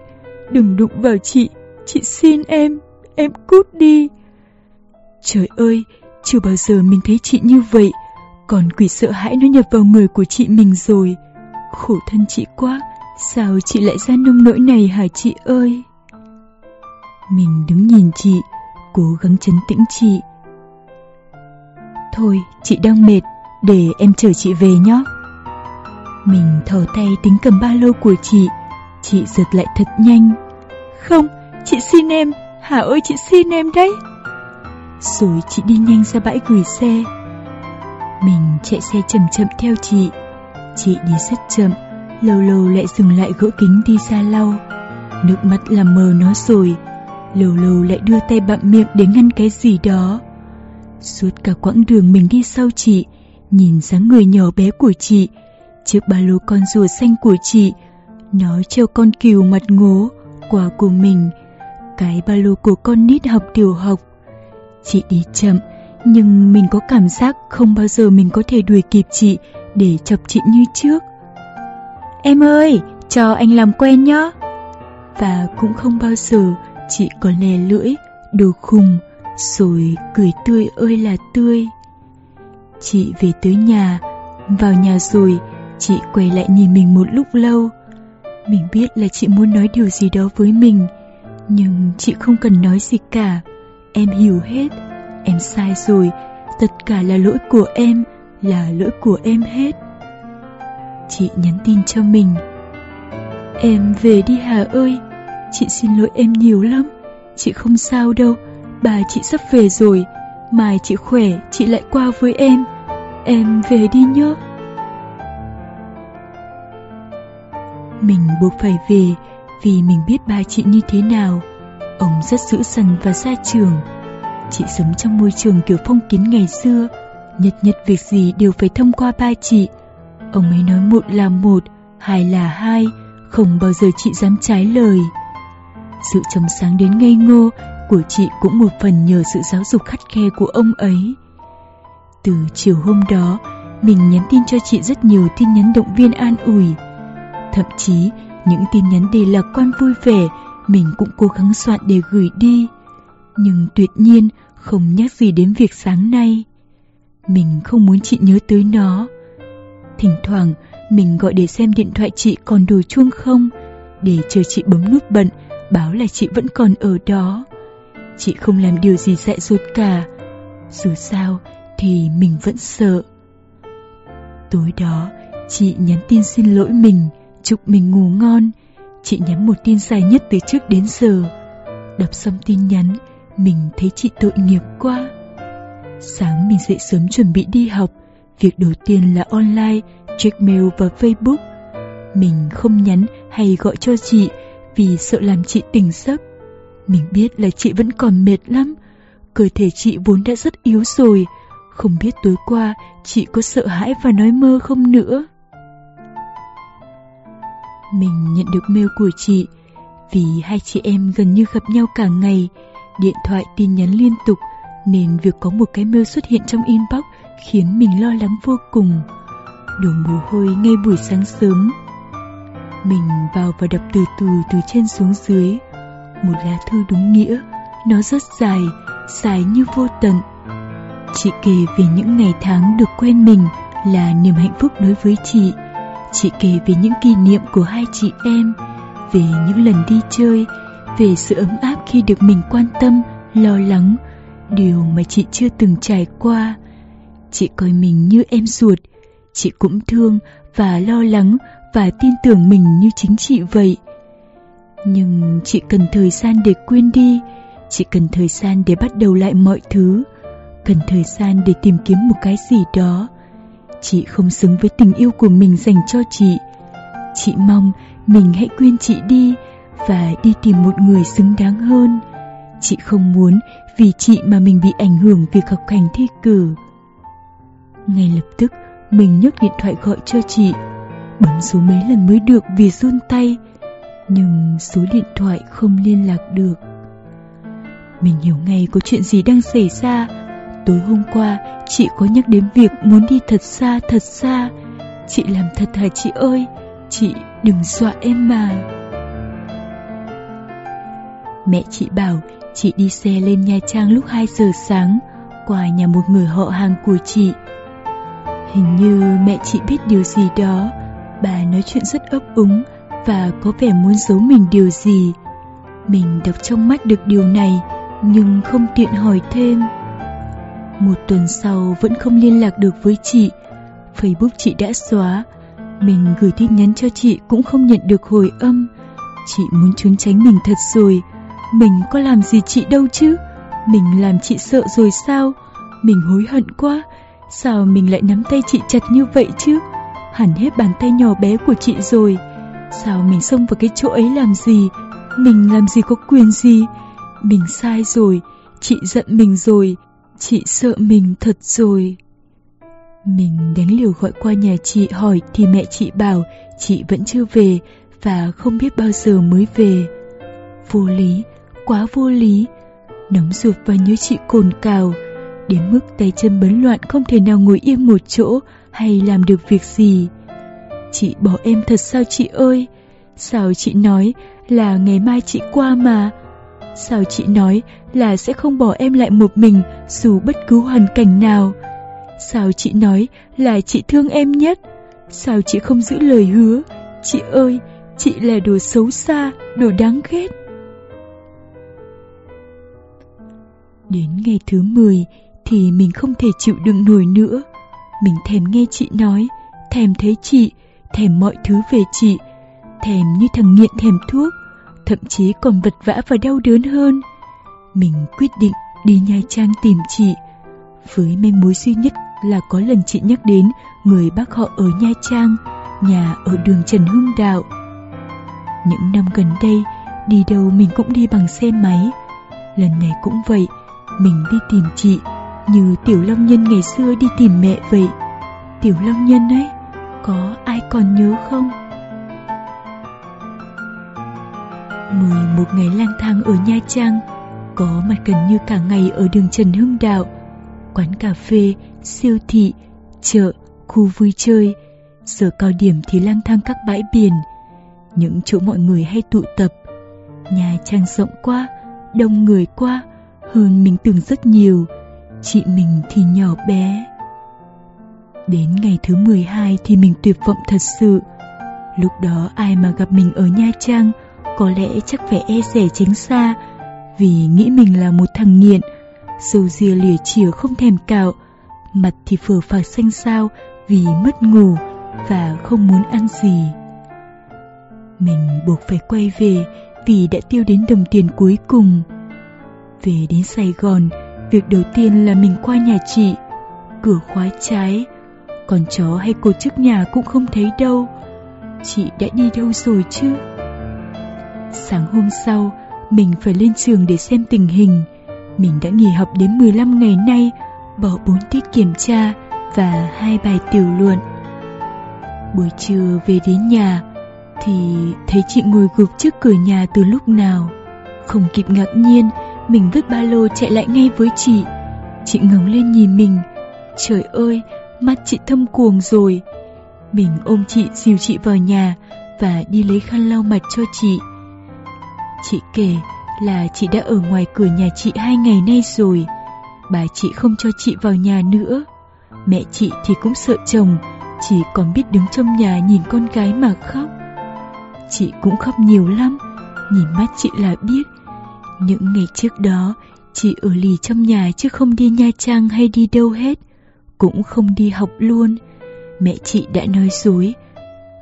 Đừng đụng vào chị, chị xin em, em cút đi. Trời ơi, chưa bao giờ mình thấy chị như vậy, còn quỷ sợ hãi nó nhập vào người của chị mình rồi. Khổ thân chị quá, Sao chị lại ra nông nỗi này hả chị ơi? Mình đứng nhìn chị, cố gắng chấn tĩnh chị. Thôi, chị đang mệt, để em chở chị về nhé. Mình thò tay tính cầm ba lô của chị, chị giật lại thật nhanh. Không, chị xin em, Hà ơi chị xin em đấy. Rồi chị đi nhanh ra bãi gửi xe. Mình chạy xe chậm chậm theo chị. Chị đi rất chậm, lâu lâu lại dừng lại gỡ kính đi xa lau. Nước mắt làm mờ nó rồi, lâu lâu lại đưa tay bặm miệng để ngăn cái gì đó. Suốt cả quãng đường mình đi sau chị, nhìn dáng người nhỏ bé của chị, chiếc ba lô con rùa xanh của chị, nó treo con cừu mặt ngố, quà của mình, cái ba lô của con nít học tiểu học. Chị đi chậm, nhưng mình có cảm giác không bao giờ mình có thể đuổi kịp chị để chọc chị như trước. Em ơi, cho anh làm quen nhé. Và cũng không bao giờ chị có lè lưỡi, đồ khùng, rồi cười tươi ơi là tươi. Chị về tới nhà, vào nhà rồi, chị quay lại nhìn mình một lúc lâu. Mình biết là chị muốn nói điều gì đó với mình, nhưng chị không cần nói gì cả. Em hiểu hết, em sai rồi, tất cả là lỗi của em, là lỗi của em hết. Chị nhắn tin cho mình Em về đi Hà ơi Chị xin lỗi em nhiều lắm Chị không sao đâu Bà chị sắp về rồi. Mai chị khỏe chị lại qua với em. Em về đi nhé. Mình buộc phải về Vì mình biết ba chị như thế nào. Ông rất dữ dằn và gia trường. Chị sống trong môi trường kiểu phong kiến ngày xưa. Nhất nhất việc gì đều phải thông qua ba chị. Ông ấy nói một là một, hai là hai, không bao giờ chị dám trái lời. Sự trầm sáng đến ngây ngô của chị cũng một phần nhờ sự giáo dục khắt khe của ông ấy. Từ chiều hôm đó, mình nhắn tin cho chị rất nhiều tin nhắn động viên an ủi. Thậm chí, những tin nhắn đề lạc quan vui vẻ, mình cũng cố gắng soạn để gửi đi. Nhưng tuyệt nhiên không nhắc gì đến việc sáng nay. Mình không muốn chị nhớ tới nó. Thỉnh thoảng mình gọi để xem điện thoại chị còn đồ chuông không Để chờ chị bấm nút bận Báo là chị vẫn còn ở đó chị không làm điều gì dại dột cả. Dù sao thì mình vẫn sợ. Tối đó, chị nhắn tin xin lỗi mình, chúc mình ngủ ngon. Chị nhắn một tin dài nhất từ trước đến giờ. Đọc xong tin nhắn, mình thấy chị tội nghiệp quá. Sáng mình dậy sớm chuẩn bị đi học, việc đầu tiên là online, check mail và Facebook. Mình không nhắn hay gọi cho chị vì sợ làm chị tỉnh giấc. Mình biết là chị vẫn còn mệt lắm, cơ thể chị vốn đã rất yếu rồi, không biết tối qua chị có sợ hãi và nói mơ không nữa. Mình nhận được mail của chị vì hai chị em gần như gặp nhau cả ngày, điện thoại tin nhắn liên tục nên việc có một cái mail xuất hiện trong inbox khiến mình lo lắng vô cùng. Đổ mồ hôi ngay buổi sáng sớm. Mình vào và đọc từ từ từ trên xuống dưới. Một lá thư đúng nghĩa, nó rất dài, dài như vô tận. Chị kể về những ngày tháng được quen mình là niềm hạnh phúc đối với chị. Chị kể về những kỷ niệm của hai chị em, về những lần đi chơi, về sự ấm áp khi được mình quan tâm, lo lắng, điều mà chị chưa từng trải qua. Chị coi mình như em ruột, chị cũng thương và lo lắng và tin tưởng mình như chính chị vậy. Nhưng chị cần thời gian để quên đi, chị cần thời gian để bắt đầu lại mọi thứ, cần thời gian để tìm kiếm một cái gì đó. Chị không xứng với tình yêu của mình dành cho chị. Chị mong mình hãy quên chị đi và đi tìm một người xứng đáng hơn. Chị không muốn vì chị mà mình bị ảnh hưởng việc học hành thi cử. Ngay lập tức, mình nhấc điện thoại gọi cho chị. Bấm số mấy lần mới được vì run tay, nhưng số điện thoại không liên lạc được. Mình hiểu ngay có chuyện gì đang xảy ra. Tối hôm qua, chị có nhắc đến việc muốn đi thật xa, thật xa. Chị làm thật hả chị ơi? Chị đừng dọa em mà. Mẹ chị bảo chị đi xe lên Nha Trang lúc 2 giờ sáng, qua nhà một người họ hàng của chị. Hình như mẹ chị biết điều gì đó, bà nói chuyện rất ấp úng và có vẻ muốn giấu mình điều gì. Mình đọc trong mắt được điều này, nhưng không tiện hỏi thêm. Một tuần sau vẫn không liên lạc được với chị, Facebook chị đã xóa. Mình gửi tin nhắn cho chị cũng không nhận được hồi âm. Chị muốn trốn tránh mình thật rồi. Mình có làm gì chị đâu chứ? Mình làm chị sợ rồi sao? Mình hối hận quá. Sao mình lại nắm tay chị chặt như vậy chứ? Hẳn hết bàn tay nhỏ bé của chị rồi. Sao mình xông vào cái chỗ ấy làm gì? Mình làm gì có quyền gì? Mình sai rồi, chị giận mình rồi, chị sợ mình thật rồi. Mình đánh liều gọi qua nhà chị hỏi thì mẹ chị bảo chị vẫn chưa về và không biết bao giờ mới về. Vô lý, quá vô lý. Nóng ruột và nhớ chị cồn cào, đến mức tay chân bấn loạn không thể nào ngồi yên một chỗ hay làm được việc gì. Chị bỏ em thật sao chị ơi? Sao chị nói là ngày mai chị qua mà? Sao chị nói là sẽ không bỏ em lại một mình dù bất cứ hoàn cảnh nào? Sao chị nói là chị thương em nhất? Sao chị không giữ lời hứa? Chị ơi, chị là đồ xấu xa, đồ đáng ghét. Đến ngày thứ 10 thì mình không thể chịu đựng nổi nữa. Mình thèm nghe chị nói, thèm thấy chị, thèm mọi thứ về chị, thèm như thằng nghiện thèm thuốc, thậm chí còn vật vã và đau đớn hơn. Mình quyết định đi Nha Trang tìm chị, với manh mối duy nhất là có lần chị nhắc đến người bác họ ở Nha Trang, nhà ở đường Trần Hưng Đạo. Những năm gần đây, đi đâu mình cũng đi bằng xe máy. Lần này cũng vậy, mình đi tìm chị như Tiểu Long Nhân ngày xưa đi tìm mẹ vậy. Tiểu Long Nhân ấy, có ai còn nhớ không? Mười một ngày lang thang ở Nha Trang, có mặt gần như cả ngày ở đường Trần Hưng Đạo, quán cà phê, siêu thị, chợ, khu vui chơi. Giờ cao điểm thì lang thang các bãi biển, những chỗ mọi người hay tụ tập. Nhà Trang rộng quá, đông người quá, hơn mình tưởng rất nhiều. Chị mình thì nhỏ bé. Đến ngày thứ 12 thì mình tuyệt vọng thật sự. Lúc đó ai mà gặp mình ở Nha Trang có lẽ chắc phải e rẻ tránh xa vì nghĩ mình là một thằng nghiện, sâu ria lìa chìa không thèm cạo, mặt thì phở phạc xanh xao vì mất ngủ và không muốn ăn gì. Mình buộc phải quay về vì đã tiêu đến đồng tiền cuối cùng. Về đến Sài Gòn, việc đầu tiên là mình qua nhà chị, cửa khóa trái, còn chó hay cô trước nhà cũng không thấy đâu. Chị đã đi đâu rồi chứ? Sáng hôm sau, mình phải lên trường để xem tình hình. Mình đã nghỉ học đến 15 ngày nay, bỏ 4 tiết kiểm tra và hai bài tiểu luận. Buổi trưa về đến nhà thì thấy chị ngồi gục trước cửa nhà từ lúc nào. Không kịp ngạc nhiên, mình vứt ba lô chạy lại ngay với chị. Chị ngẩng lên nhìn mình. Trời ơi, mắt chị thâm cuồng rồi. Mình ôm chị dìu chị vào nhà và đi lấy khăn lau mặt cho chị. Chị kể là chị đã ở ngoài cửa nhà chị hai ngày nay rồi. Bà chị không cho chị vào nhà nữa. Mẹ chị thì cũng sợ chồng, chỉ còn biết đứng trong nhà nhìn con gái mà khóc. Chị cũng khóc nhiều lắm, nhìn mắt chị là biết. Những ngày trước đó, chị ở lì trong nhà chứ không đi Nha Trang hay đi đâu hết, cũng không đi học luôn. Mẹ chị đã nói dối,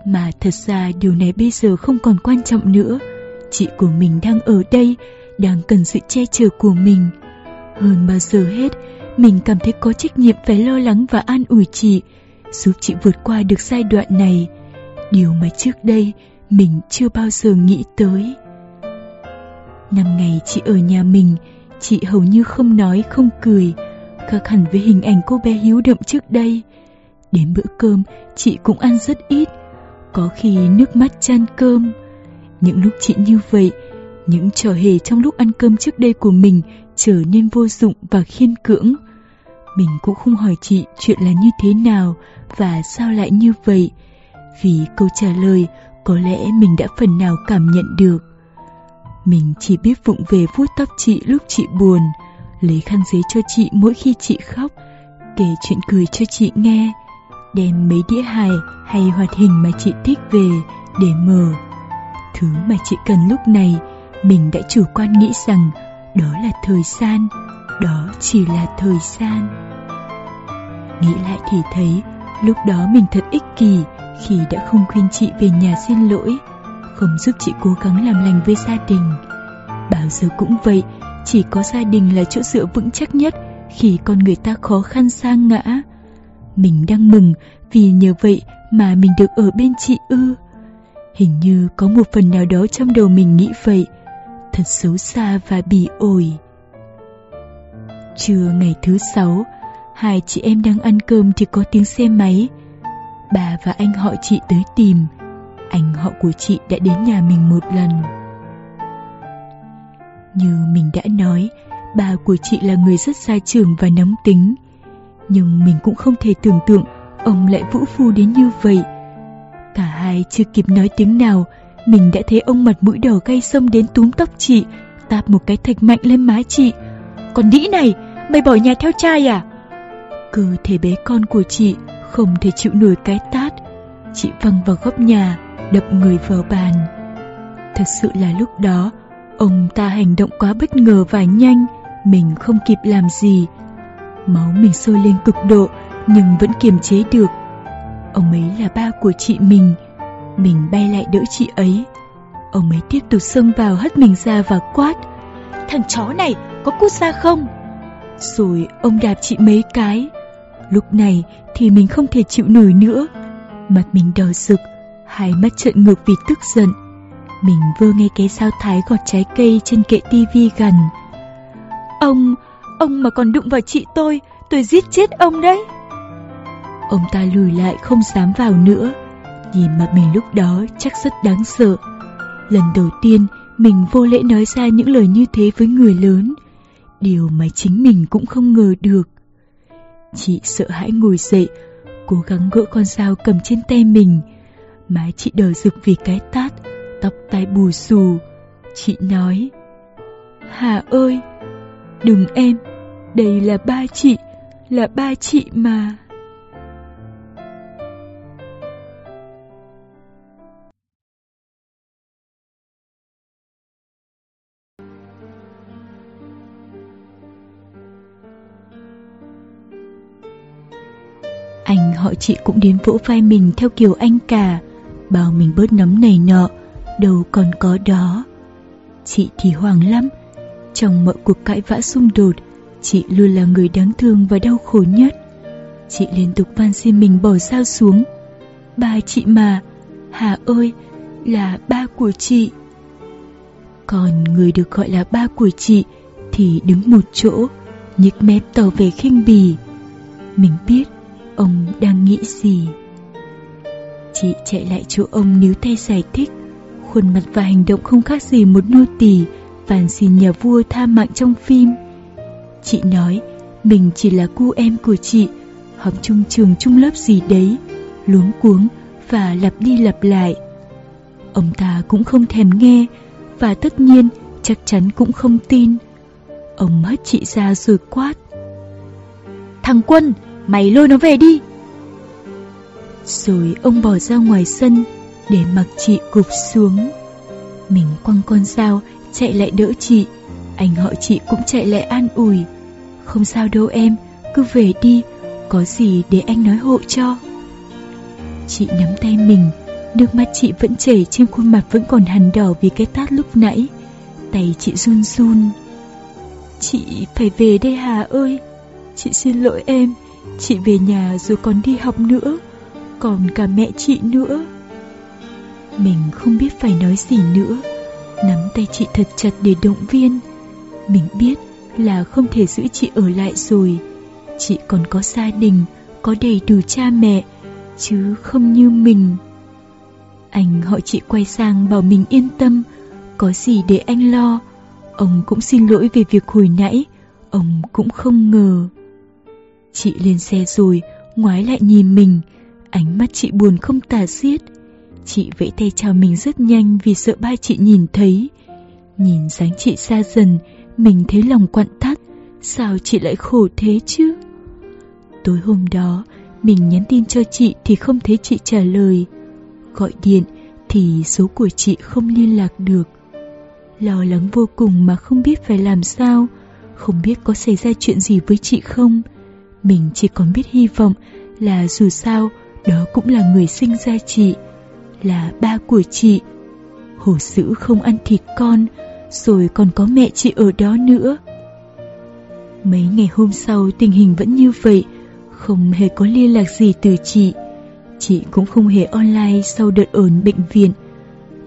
mà thật ra điều này bây giờ không còn quan trọng nữa. Chị của mình đang ở đây, đang cần sự che chở của mình. Hơn bao giờ hết, mình cảm thấy có trách nhiệm phải lo lắng và an ủi chị, giúp chị vượt qua được giai đoạn này. Điều mà trước đây mình chưa bao giờ nghĩ tới. Năm ngày chị ở nhà mình, chị hầu như không nói không cười, khác hẳn với hình ảnh cô bé hiếu động trước đây. Đến bữa cơm, chị cũng ăn rất ít, có khi nước mắt chan cơm. Những lúc chị như vậy, những trò hề trong lúc ăn cơm trước đây của mình trở nên vô dụng và khiên cưỡng. Mình cũng không hỏi chị chuyện là như thế nào và sao lại như vậy, vì câu trả lời có lẽ mình đã phần nào cảm nhận được. Mình chỉ biết vụng về vuốt tóc chị lúc chị buồn, lấy khăn giấy cho chị mỗi khi chị khóc, kể chuyện cười cho chị nghe, đem mấy đĩa hài hay hoạt hình mà chị thích về để mở. Thứ mà chị cần lúc này, mình đã chủ quan nghĩ rằng đó là thời gian, đó chỉ là thời gian. Nghĩ lại thì thấy, lúc đó mình thật ích kỷ khi đã không khuyên chị về nhà xin lỗi, không giúp chị cố gắng làm lành với gia đình. Bao giờ cũng vậy, chỉ có gia đình là chỗ dựa vững chắc nhất khi con người ta khó khăn sang ngã. Mình đang mừng vì nhờ vậy mà mình được ở bên chị ư. Hình như có một phần nào đó trong đầu mình nghĩ vậy, thật xấu xa và bỉ ổi. Trưa ngày thứ sáu, hai chị em đang ăn cơm thì có tiếng xe máy. Bà và anh họ chị tới tìm. Anh họ của chị đã đến nhà mình một lần. Như mình đã nói, bà của chị là người rất xa trường và nóng tính. Nhưng mình cũng không thể tưởng tượng ông lại vũ phu đến như vậy. Cả hai chưa kịp nói tiếng nào, mình đã thấy ông mặt mũi đỏ gay xông đến túm tóc chị, tạp một cái thạch mạnh lên má chị. Còn đĩ này, mày bỏ nhà theo trai à? Cơ thể bé con của chị không thể chịu nổi cái tát. Chị văng vào góc nhà, đập người vào bàn. Thật sự là lúc đó, ông ta hành động quá bất ngờ và nhanh, mình không kịp làm gì. Máu mình sôi lên cực độ, nhưng vẫn kiềm chế được. Ông ấy là ba của chị mình, mình bay lại đỡ chị ấy. Ông ấy tiếp tục xông vào hất mình ra và quát. Thằng chó này có cút ra không? Rồi ông đạp chị mấy cái. Lúc này thì mình không thể chịu nổi nữa. Mặt mình đỏ rực, hai mắt trợn ngược vì tức giận. Mình vừa nghe cái sao thái gọt trái cây trên kệ tivi gần. Ông, ông mà còn đụng vào chị tôi, tôi giết chết ông đấy. Ông ta lùi lại không dám vào nữa. Nhìn mặt mình lúc đó chắc rất đáng sợ. Lần đầu tiên mình vô lễ nói ra những lời như thế với người lớn. Điều mà chính mình cũng không ngờ được. Chị sợ hãi ngồi dậy, cố gắng gỡ con dao cầm trên tay mình. Mái chị đờ rực vì cái tát, tóc tai bù xù. Chị nói, Hà ơi, đừng em, đây là ba chị, là ba chị mà. Anh họ chị cũng đến vỗ vai mình theo kiểu anh cả, bảo mình bớt nấm này nọ, đâu còn có đó. Chị thì hoàng lắm, trong mọi cuộc cãi vã xung đột, chị luôn là người đáng thương và đau khổ nhất. Chị liên tục van xin mình bỏ sao xuống. Ba chị mà, Hà ơi, là ba của chị. Còn người được gọi là ba của chị thì đứng một chỗ, nhếch mép tỏ vẻ khinh bỉ. Mình biết ông đang nghĩ gì. Chị chạy lại chỗ ông níu tay giải thích, khuôn mặt và hành động không khác gì một nô tỳ van xin nhà vua tha mạng trong phim. Chị nói mình chỉ là cô em của chị, học chung trường chung lớp gì đấy, luống cuống và lặp đi lặp lại. Ông ta cũng không thèm nghe và tất nhiên chắc chắn cũng không tin. Ông hất chị ra rồi quát. Thằng Quân, mày lôi nó về đi. Rồi ông bỏ ra ngoài sân để mặc chị gục xuống. Mình quăng con dao chạy lại đỡ chị, anh họ chị cũng chạy lại an ủi. Không sao đâu em, cứ về đi, có gì để anh nói hộ cho. Chị nắm tay mình, nước mắt chị vẫn chảy trên khuôn mặt vẫn còn hằn đỏ vì cái tát lúc nãy. Tay chị run run. Chị phải về đây Hà ơi, chị xin lỗi em, chị về nhà rồi còn đi học nữa, còn cả mẹ chị nữa. Mình không biết phải nói gì nữa, nắm tay chị thật chặt để động viên. Mình biết là không thể giữ chị ở lại rồi. Chị còn có gia đình, có đầy đủ cha mẹ, chứ không như mình. Anh họ chị quay sang bảo mình yên tâm, có gì để anh lo. Ông cũng xin lỗi về việc hồi nãy, ông cũng không ngờ. Chị lên xe rồi, ngoái lại nhìn mình, ánh mắt chị buồn không tả xiết. Chị vẫy tay chào mình rất nhanh vì sợ ba chị nhìn thấy. Nhìn dáng chị xa dần, mình thấy lòng quặn thắt, sao chị lại khổ thế chứ? Tối hôm đó, mình nhắn tin cho chị thì không thấy chị trả lời. Gọi điện thì số của chị không liên lạc được. Lo lắng vô cùng mà không biết phải làm sao, không biết có xảy ra chuyện gì với chị không. Mình chỉ còn biết hy vọng là dù sao đó cũng là người sinh ra chị, là ba của chị. Hồ sữ không ăn thịt con, rồi còn có mẹ chị ở đó nữa. Mấy ngày hôm sau tình hình vẫn như vậy, không hề có liên lạc gì từ chị. Chị cũng không hề online sau đợt ở bệnh viện.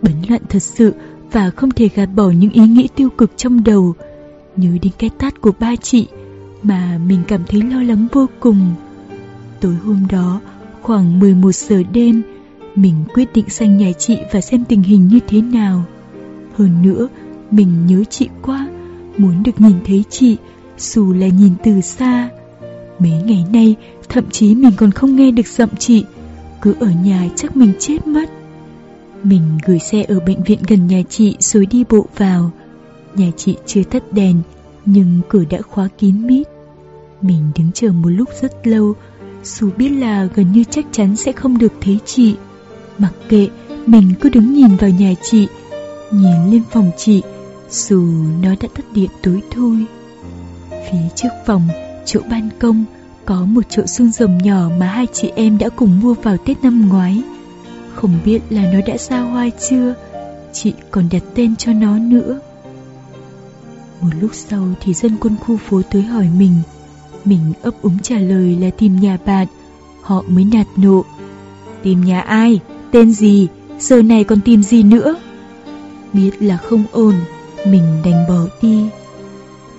Bấn loạn thật sự và không thể gạt bỏ những ý nghĩ tiêu cực trong đầu. Nhớ đến cái tát của ba chị mà mình cảm thấy lo lắng vô cùng. Tối hôm đó, khoảng 11 giờ đêm, mình quyết định sang nhà chị và xem tình hình như thế nào. Hơn nữa, mình nhớ chị quá, muốn được nhìn thấy chị, dù là nhìn từ xa. Mấy ngày nay, thậm chí mình còn không nghe được giọng chị, cứ ở nhà chắc mình chết mất. Mình gửi xe ở bệnh viện gần nhà chị rồi đi bộ vào. Nhà chị chưa tắt đèn, nhưng cửa đã khóa kín mít. Mình đứng chờ một lúc rất lâu, dù biết là gần như chắc chắn sẽ không được thấy chị. Mặc kệ, mình cứ đứng nhìn vào nhà chị, nhìn lên phòng chị, dù nó đã tắt điện tối thôi. Phía trước phòng, chỗ ban công, có một chỗ xương rồng nhỏ mà hai chị em đã cùng mua vào Tết năm ngoái. Không biết là nó đã ra hoa chưa, chị còn đặt tên cho nó nữa. Một lúc sau thì dân quân khu phố tới hỏi mình. Mình ấp úng trả lời là tìm nhà bạn. Họ mới nạt nộ. Tìm nhà ai? Tên gì? Giờ này còn tìm gì nữa? Biết là không ổn, mình đành bỏ đi.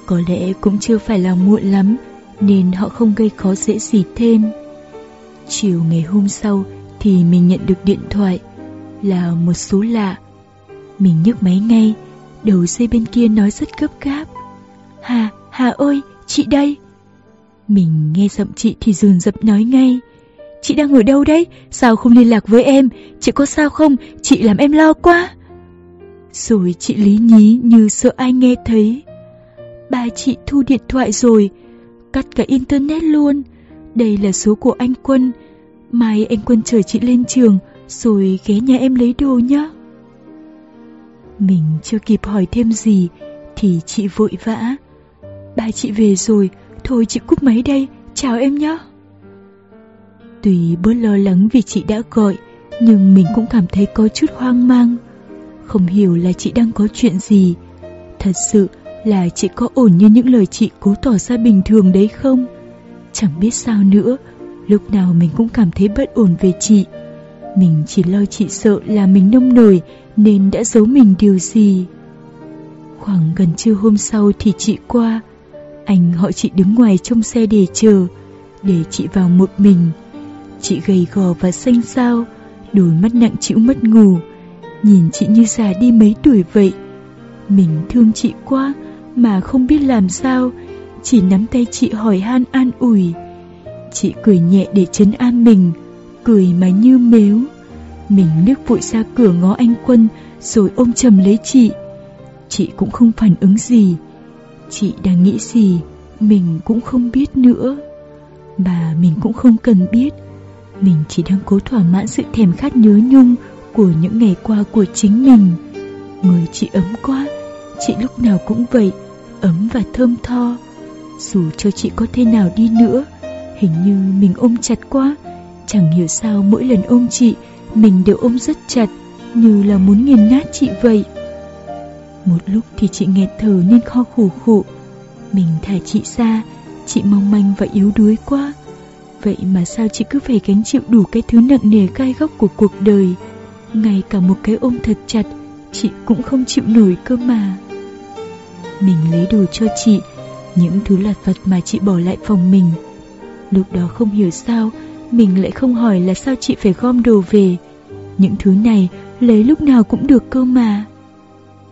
Có lẽ cũng chưa phải là muộn lắm, nên họ không gây khó dễ gì thêm. Chiều ngày hôm sau thì mình nhận được điện thoại là một số lạ. Mình nhấc máy ngay, đầu dây bên kia nói rất gấp gáp. Hà, Hà ơi, chị đây. Mình nghe giọng chị thì dồn dập nói ngay. Chị đang ở đâu đấy? Sao không liên lạc với em? Chị có sao không? Chị làm em lo quá. Rồi chị lý nhí như sợ ai nghe thấy. Ba chị thu điện thoại rồi, cắt cả internet luôn. Đây là số của anh Quân. Mai anh Quân chờ chị lên trường, rồi ghé nhà em lấy đồ nhá. Mình chưa kịp hỏi thêm gì, thì chị vội vã. Ba chị về rồi, thôi chị cúp máy đây, chào em nhé. Tuy bớt lo lắng vì chị đã gọi, nhưng mình cũng cảm thấy có chút hoang mang. Không hiểu là chị đang có chuyện gì. Thật sự là chị có ổn như những lời chị cố tỏ ra bình thường đấy không? Chẳng biết sao nữa, lúc nào mình cũng cảm thấy bất ổn về chị. Mình chỉ lo chị sợ là mình nông nổi nên đã giấu mình điều gì. Khoảng gần trưa hôm sau thì chị qua, anh họ chị đứng ngoài trong xe để chờ, để chị vào một mình. Chị gầy gò và xanh xao, đôi mắt nặng chịu mất ngủ, nhìn chị như già đi mấy tuổi vậy. Mình thương chị quá mà không biết làm sao, chỉ nắm tay chị hỏi han an ủi. Chị cười nhẹ để chấn an mình, cười mà như mếu. Mình nước vội ra cửa ngó anh Quân rồi ôm chầm lấy chị. Chị cũng không phản ứng gì. Chị đang nghĩ gì, mình cũng không biết nữa. Mà mình cũng không cần biết. Mình chỉ đang cố thỏa mãn sự thèm khát nhớ nhung của những ngày qua của chính mình. Người chị ấm quá, chị lúc nào cũng vậy, ấm và thơm tho. Dù cho chị có thế nào đi nữa, hình như mình ôm chặt quá. Chẳng hiểu sao mỗi lần ôm chị, mình đều ôm rất chặt, như là muốn nghiền nát chị vậy. Một lúc thì chị nghẹt thở nên kho khủ khụ. Mình thả chị ra, chị mong manh và yếu đuối quá. Vậy mà sao chị cứ phải gánh chịu đủ cái thứ nặng nề gai góc của cuộc đời? Ngay cả một cái ôm thật chặt, Chị cũng không chịu nổi cơ mà. Mình lấy đồ cho chị, Những thứ lặt vặt mà chị bỏ lại phòng mình. Lúc đó không hiểu sao, Mình lại không hỏi là sao chị phải gom đồ về. Những thứ này, lấy lúc nào cũng được cơ mà.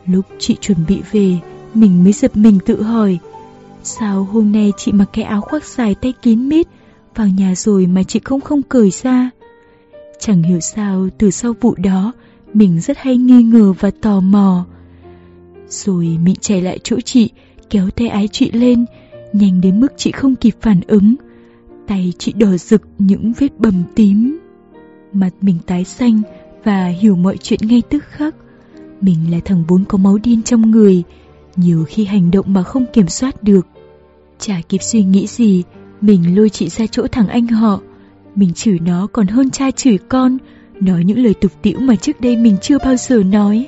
Lúc chị chuẩn bị về, Mình mới giật mình tự hỏi, Sao hôm nay chị mặc cái áo khoác dài tay kín mít vào nhà rồi mà chị không không cười ra. Chẳng hiểu sao từ sau vụ đó mình rất hay nghi ngờ và tò mò. Rồi mình chạy lại chỗ chị, kéo tay ái chị lên, nhanh đến mức chị không kịp phản ứng. Tay chị đỏ rực những vết bầm tím. Mặt mình tái xanh và hiểu mọi chuyện ngay tức khắc. Mình là thằng vốn có máu điên trong người, nhiều khi hành động mà không kiểm soát được. Chả kịp suy nghĩ gì, mình lôi chị ra chỗ thằng anh họ. Mình chửi nó còn hơn cha chửi con, Nói những lời tục tĩu mà trước đây mình chưa bao giờ nói.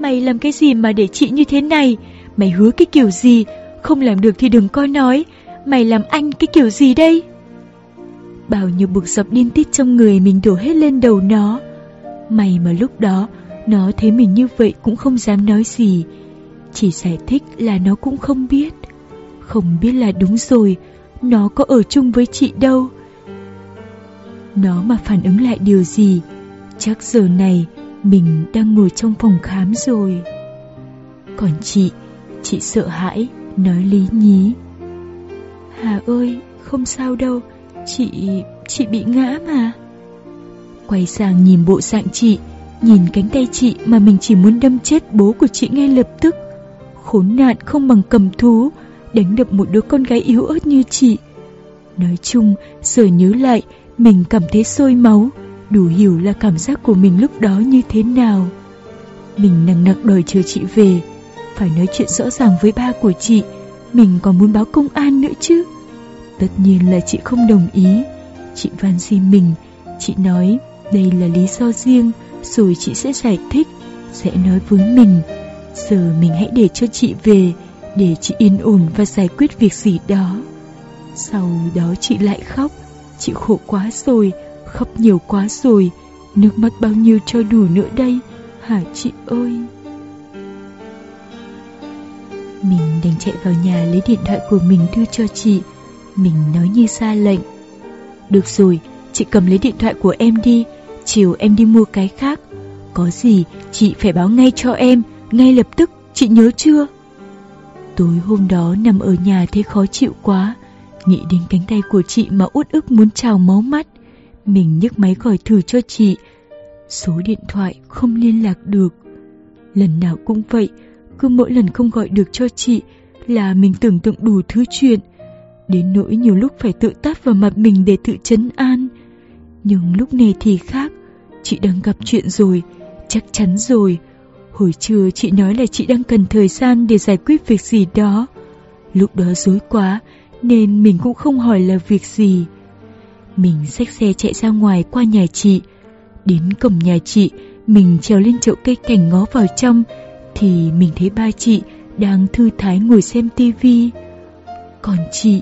Mày làm cái gì mà để chị như thế này? Mày hứa cái kiểu gì? Không làm được thì đừng coi nói. Mày làm anh cái kiểu gì đây? Bao nhiêu bực dọc điên tiết trong người Mình đổ hết lên đầu nó. Mày mà lúc đó, Nó thấy mình như vậy cũng không dám nói gì. Chỉ giải thích là nó cũng không biết. Không biết là đúng rồi nó có ở chung với chị đâu. Nó mà phản ứng lại điều gì, chắc giờ này mình đang ngồi trong phòng khám rồi. Còn chị, chị sợ hãi, nói lý nhí. Hà ơi, không sao đâu, chị, chị bị ngã mà. Quay sang nhìn bộ dạng chị, nhìn cánh tay chị mà mình chỉ muốn đâm chết bố của chị ngay lập tức. Khốn nạn không bằng cầm thú, đánh đập một đứa con gái yếu ớt như chị. Nói chung, giờ nhớ lại, mình cảm thấy sôi máu, đủ hiểu là cảm giác của mình lúc đó như thế nào. Mình nặng nặng đòi chờ chị về, phải nói chuyện rõ ràng với ba của chị, mình còn muốn báo công an nữa chứ. Tất nhiên là chị không đồng ý, chị van xin mình, chị nói đây là lý do riêng, rồi chị sẽ giải thích, sẽ nói với mình. Giờ mình hãy để cho chị về, để chị yên ổn và giải quyết việc gì đó. Sau đó chị lại khóc, chị khổ quá rồi, khóc nhiều quá rồi, nước mắt bao nhiêu cho đủ nữa đây, hả chị ơi? Mình đành chạy vào nhà lấy điện thoại của mình đưa cho chị, mình nói như xa lệnh. Được rồi, chị cầm lấy điện thoại của em đi, chiều em đi mua cái khác. Có gì chị phải báo ngay cho em, ngay lập tức, chị nhớ chưa? Tối hôm đó nằm ở nhà thấy khó chịu quá, Nghĩ đến cánh tay của chị mà út ức muốn trào máu mắt, Mình nhấc máy gọi thử cho chị. Số điện thoại không liên lạc được. Lần nào cũng vậy, Cứ mỗi lần không gọi được cho chị Là mình tưởng tượng đủ thứ chuyện. Đến nỗi nhiều lúc phải tự tát vào mặt mình để tự chấn an. Nhưng lúc này thì khác, Chị đang gặp chuyện rồi, Chắc chắn rồi. Hồi trưa chị nói là chị đang cần thời gian để giải quyết việc gì đó Lúc đó dối quá Nên mình cũng không hỏi là việc gì Mình xách xe chạy ra ngoài qua nhà chị. Đến cổng nhà chị, mình trèo lên chậu cây cảnh ngó vào trong, thì mình thấy ba chị đang thư thái ngồi xem tivi. Còn chị,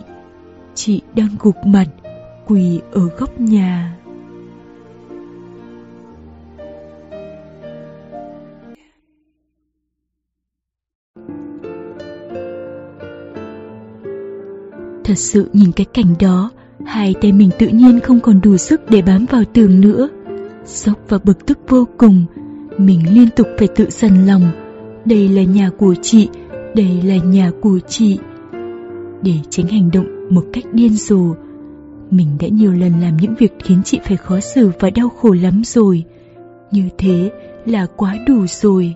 chị đang gục mặt, quỳ ở góc nhà. Thật sự nhìn cái cảnh đó, hai tay mình tự nhiên không còn đủ sức để bám vào tường nữa. Sốc và bực tức vô cùng, mình liên tục phải tự dần lòng. Đây là nhà của chị, đây là nhà của chị. Để tránh hành động một cách điên rồ, mình đã nhiều lần làm những việc khiến chị phải khó xử và đau khổ lắm rồi. Như thế là quá đủ rồi.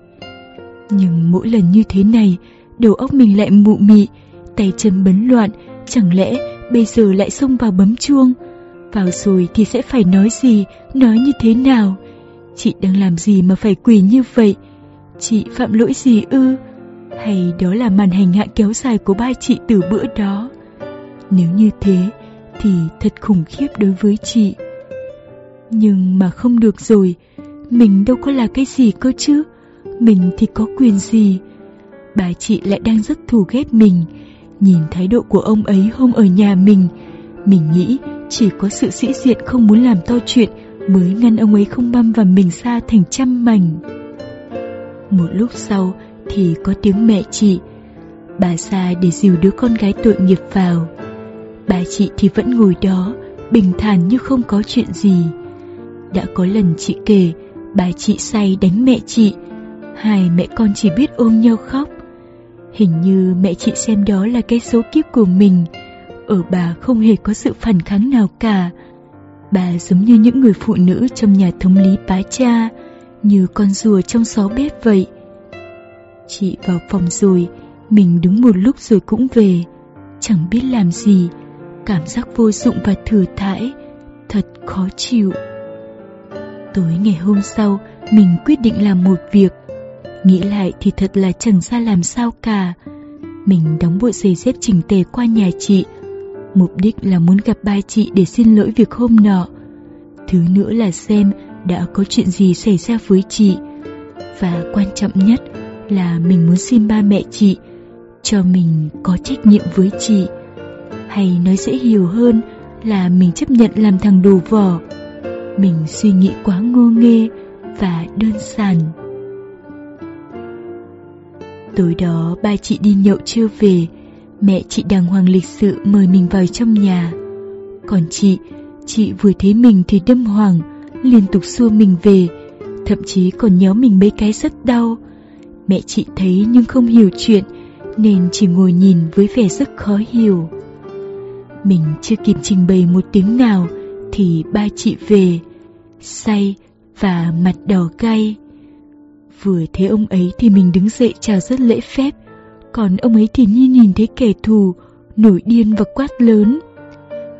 Nhưng mỗi lần như thế này, đầu óc mình lại mụ mị, tay chân bấn loạn, chẳng lẽ bây giờ lại xông vào bấm chuông? Vào rồi thì sẽ phải nói gì, nói như thế nào? Chị đang làm gì mà phải quỳ như vậy? Chị phạm lỗi gì ư? Hay đó là màn hành hạ kéo dài của ba chị từ bữa đó? Nếu như thế, thì thật khủng khiếp đối với chị. Nhưng mà không được rồi, mình đâu có là cái gì cơ chứ, mình thì có quyền gì. Bà chị lại đang rất thù ghét mình, nhìn thái độ của ông ấy hôm ở nhà mình, mình nghĩ chỉ có sự sĩ diện không muốn làm to chuyện mới ngăn ông ấy không băm vào mình xa thành trăm mảnh. Một lúc sau thì có tiếng mẹ chị, bà ra để dìu đứa con gái tội nghiệp vào. Bà chị thì vẫn ngồi đó, bình thản như không có chuyện gì. Đã có lần chị kể, bà chị say đánh mẹ chị, hai mẹ con chỉ biết ôm nhau khóc. Hình như mẹ chị xem đó là cái số kiếp của mình, ở bà không hề có sự phản kháng nào cả. Bà giống như những người phụ nữ trong nhà thống lý bá cha, như con rùa trong xó bếp vậy. Chị vào phòng rồi, mình đứng một lúc rồi cũng về, chẳng biết làm gì, cảm giác vô dụng và thừa thãi, thật khó chịu. Tối ngày hôm sau, mình quyết định làm một việc. Nghĩ lại thì thật là chẳng ra làm sao cả. Mình đóng bộ giày dép chỉnh tề qua nhà chị. Mục đích là muốn gặp ba chị để xin lỗi việc hôm nọ. Thứ nữa là xem đã có chuyện gì xảy ra với chị. Và quan trọng nhất là mình muốn xin ba mẹ chị cho mình có trách nhiệm với chị hay nói dễ hiểu hơn là mình chấp nhận làm thằng đồ vỏ mình suy nghĩ quá ngô nghê và đơn giản tối đó ba chị đi nhậu chưa về mẹ chị đàng hoàng lịch sự mời mình vào trong nhà. Còn chị chị vừa thấy mình thì đâm hoàng liên tục xua mình về thậm chí còn nhéo mình mấy cái rất đau. Mẹ chị thấy nhưng không hiểu chuyện nên chỉ ngồi nhìn với vẻ rất khó hiểu. Mình chưa kịp trình bày một tiếng nào thì ba chị về, say và mặt đỏ cay. Vừa thấy ông ấy thì mình đứng dậy chào rất lễ phép, còn ông ấy thì như nhìn thấy kẻ thù, nổi điên và quát lớn.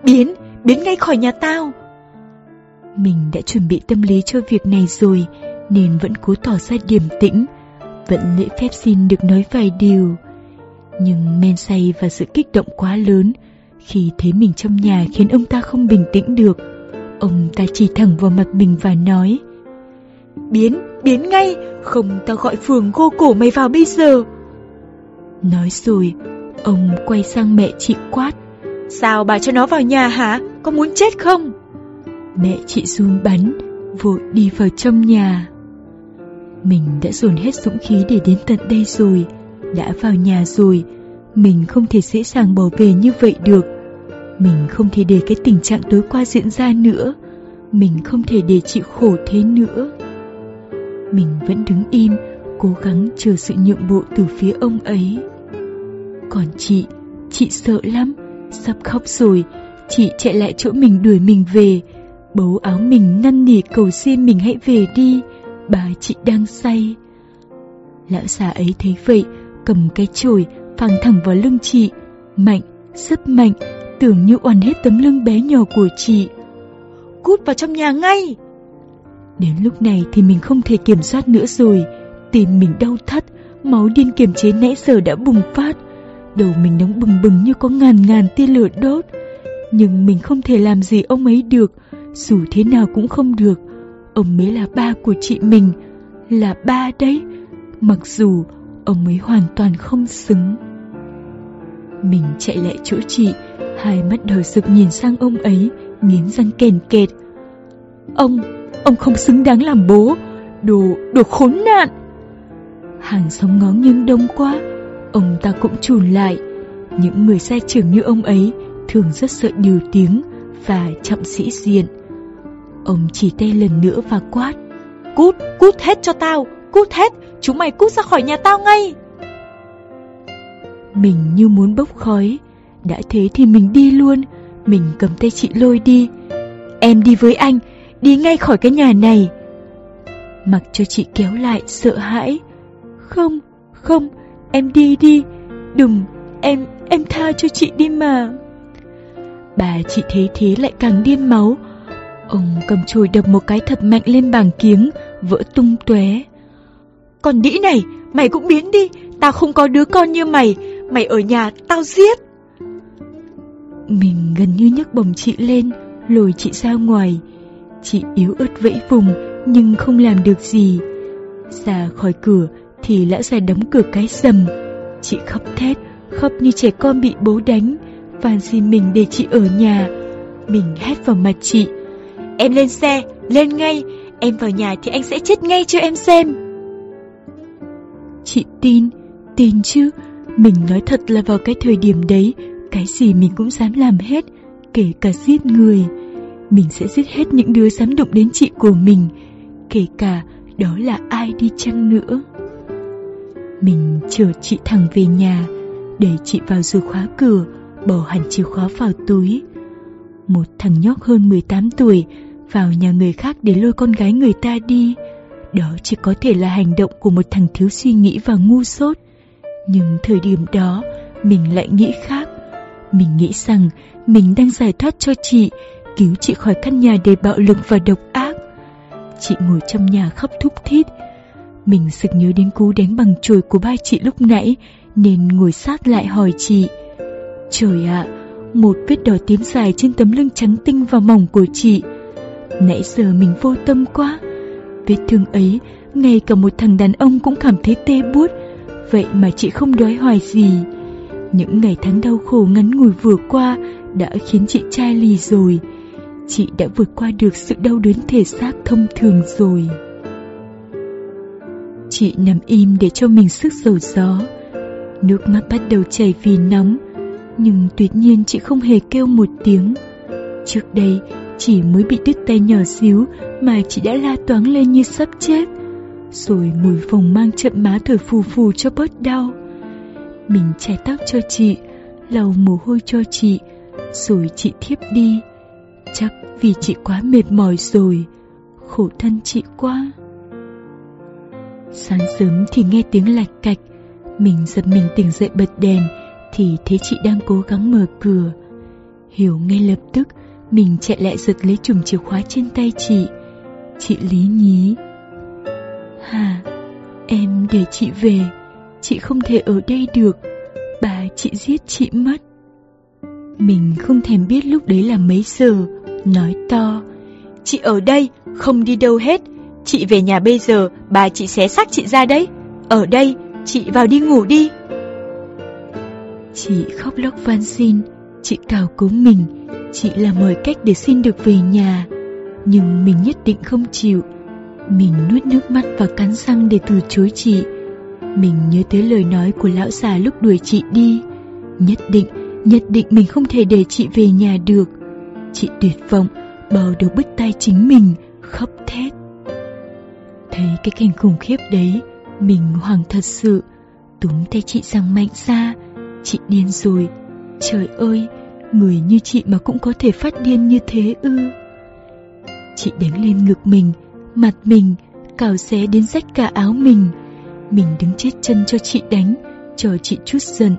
Biến, biến ngay khỏi nhà tao! Mình đã chuẩn bị tâm lý cho việc này rồi, nên vẫn cố tỏ ra điềm tĩnh, vẫn lễ phép xin được nói vài điều. Nhưng men say và sự kích động quá lớn, khi thấy mình trong nhà khiến ông ta không bình tĩnh được Ông ta chỉ thẳng vào mặt mình và nói Biến, biến ngay, không tao gọi phường gô cổ mày vào bây giờ. Nói rồi, ông quay sang mẹ chị quát. Sao bà cho nó vào nhà hả? Có muốn chết không? Mẹ chị run bắn, vội đi vào trong nhà. Mình đã dồn hết dũng khí để đến tận đây rồi Đã vào nhà rồi. Mình không thể dễ dàng bỏ về như vậy được. Mình không thể để cái tình trạng tối qua diễn ra nữa. Mình không thể để chị khổ thế nữa. Mình vẫn đứng im Cố gắng chờ sự nhượng bộ từ phía ông ấy. Còn chị Chị sợ lắm Sắp khóc rồi. Chị chạy lại chỗ mình đuổi mình về. Bấu áo mình năn nỉ cầu xin mình hãy về đi. Bà chị đang say. Lão già ấy thấy vậy Cầm cái chổi phang thẳng vào lưng chị. Mạnh, rất mạnh tưởng như oằn hết tấm lưng bé nhỏ của chị. Cút vào trong nhà ngay! Đến lúc này thì mình không thể kiểm soát nữa rồi, tim mình đau thắt, máu điên kiềm chế nãy giờ đã bùng phát. Đầu mình nóng bừng bừng như có ngàn ngàn tia lửa đốt. Nhưng mình không thể làm gì ông ấy được, dù thế nào cũng không được. Ông ấy là ba của chị mình, là ba đấy, mặc dù ông ấy hoàn toàn không xứng. Mình chạy lại chỗ chị, hai mắt đỏ rực nhìn sang ông ấy, nghiến răng kèn kẹt. Ông, ông không xứng đáng làm bố, đồ, đồ khốn nạn. Hàng xóm ngó nghiêng đông quá, ông ta cũng chùn lại. Những người sai trưởng như ông ấy thường rất sợ điều tiếng và chậm sĩ diện. Ông chỉ tay lần nữa và quát. Cút, cút hết cho tao, cút hết, chúng mày cút ra khỏi nhà tao ngay. Mình như muốn bốc khói, đã thế thì mình đi luôn, mình cầm tay chị lôi đi. Em đi với anh, đi ngay khỏi cái nhà này. Mặc cho chị kéo lại sợ hãi. Không, không, em đi đi, đừng, em, em tha cho chị đi mà. Bà chị thấy thế lại càng điên máu. Ông cầm chùi đập một cái thật mạnh lên bảng kiếng, vỡ tung tóe. Còn đĩ này, mày cũng biến đi, tao không có đứa con như mày, mày ở nhà tao giết. Mình gần như nhấc bồng chị lên, lùi chị ra ngoài. Chị yếu ớt vẫy vùng nhưng không làm được gì. Ra khỏi cửa thì lão già đóng cửa cái sầm. Chị khóc thét, khóc như trẻ con bị bố đánh, van xin mình để chị ở nhà. Mình hét vào mặt chị. Em lên xe, lên ngay, em vào nhà thì anh sẽ chết ngay cho em xem. Chị tin, tin chứ, mình nói thật là vào cái thời điểm đấy, cái gì mình cũng dám làm hết, kể cả giết người. Mình sẽ giết hết những đứa dám đụng đến chị của mình, kể cả đó là ai đi chăng nữa. Mình chở chị thẳng về nhà, để chị vào rồi khóa cửa, bỏ hẳn chìa khóa vào túi. Một thằng nhóc hơn 18 tuổi vào nhà người khác để lôi con gái người ta đi. Đó chỉ có thể là hành động của một thằng thiếu suy nghĩ và ngu dốt. Nhưng thời điểm đó, mình lại nghĩ khác. Mình nghĩ rằng mình đang giải thoát cho chị, cứu chị khỏi căn nhà đầy bạo lực và độc ác. Chị ngồi trong nhà khóc thúc thít. Mình sực nhớ đến cú đánh bằng chổi của ba chị lúc nãy, nên ngồi sát lại hỏi chị. Trời ạ, một vết đỏ tím dài trên tấm lưng trắng tinh và mỏng của chị. Nãy giờ mình vô tâm quá. Vết thương ấy, ngay cả một thằng đàn ông cũng cảm thấy tê buốt. Vậy mà chị không đói hoài gì. Những ngày tháng đau khổ ngắn ngủi vừa qua đã khiến chị chai lì rồi. Chị đã vượt qua được sự đau đớn thể xác thông thường rồi. Chị nằm im để cho mình sức dầu gió. Nước mắt bắt đầu chảy vì nóng, nhưng tuyệt nhiên chị không hề kêu một tiếng. Trước đây, chỉ mới bị đứt tay nhỏ xíu mà chị đã la toáng lên như sắp chết. Rồi mùi phồng mang chậm má thổi phù phù cho bớt đau. Mình chải tóc cho chị, lau mồ hôi cho chị, rồi chị thiếp đi. Chắc vì chị quá mệt mỏi rồi, khổ thân chị quá. Sáng sớm thì nghe tiếng lạch cạch, mình giật mình tỉnh dậy bật đèn, thì thấy chị đang cố gắng mở cửa. Hiểu ngay lập tức, mình chạy lại giật lấy chùm chìa khóa trên tay chị. Chị lý nhí. Hà, em để chị về, chị không thể ở đây được, bà chị giết chị mất. Mình không thèm biết lúc đấy là mấy giờ, nói to. Chị ở đây, không đi đâu hết, chị về nhà bây giờ, bà chị xé xác chị ra đấy. Ở đây, chị vào đi ngủ đi. Chị khóc lóc van xin, chị cào cứu mình, chị là mọi cách để xin được về nhà. Nhưng mình nhất định không chịu. Mình nuốt nước mắt và cắn răng để từ chối chị. Mình nhớ tới lời nói của lão già lúc đuổi chị đi. Nhất định, nhất định mình không thể để chị về nhà được. Chị tuyệt vọng, bờ được bứt tay chính mình, khóc thét. Thấy cái cảnh khủng khiếp đấy, mình hoảng thật sự, túm tay chị rằng mạnh ra, chị điên rồi. Trời ơi, người như chị mà cũng có thể phát điên như thế ư. Chị đánh lên ngực mình, mặt mình, cào xé đến rách cả áo mình. Mình đứng chết chân cho chị đánh, cho chị chút giận,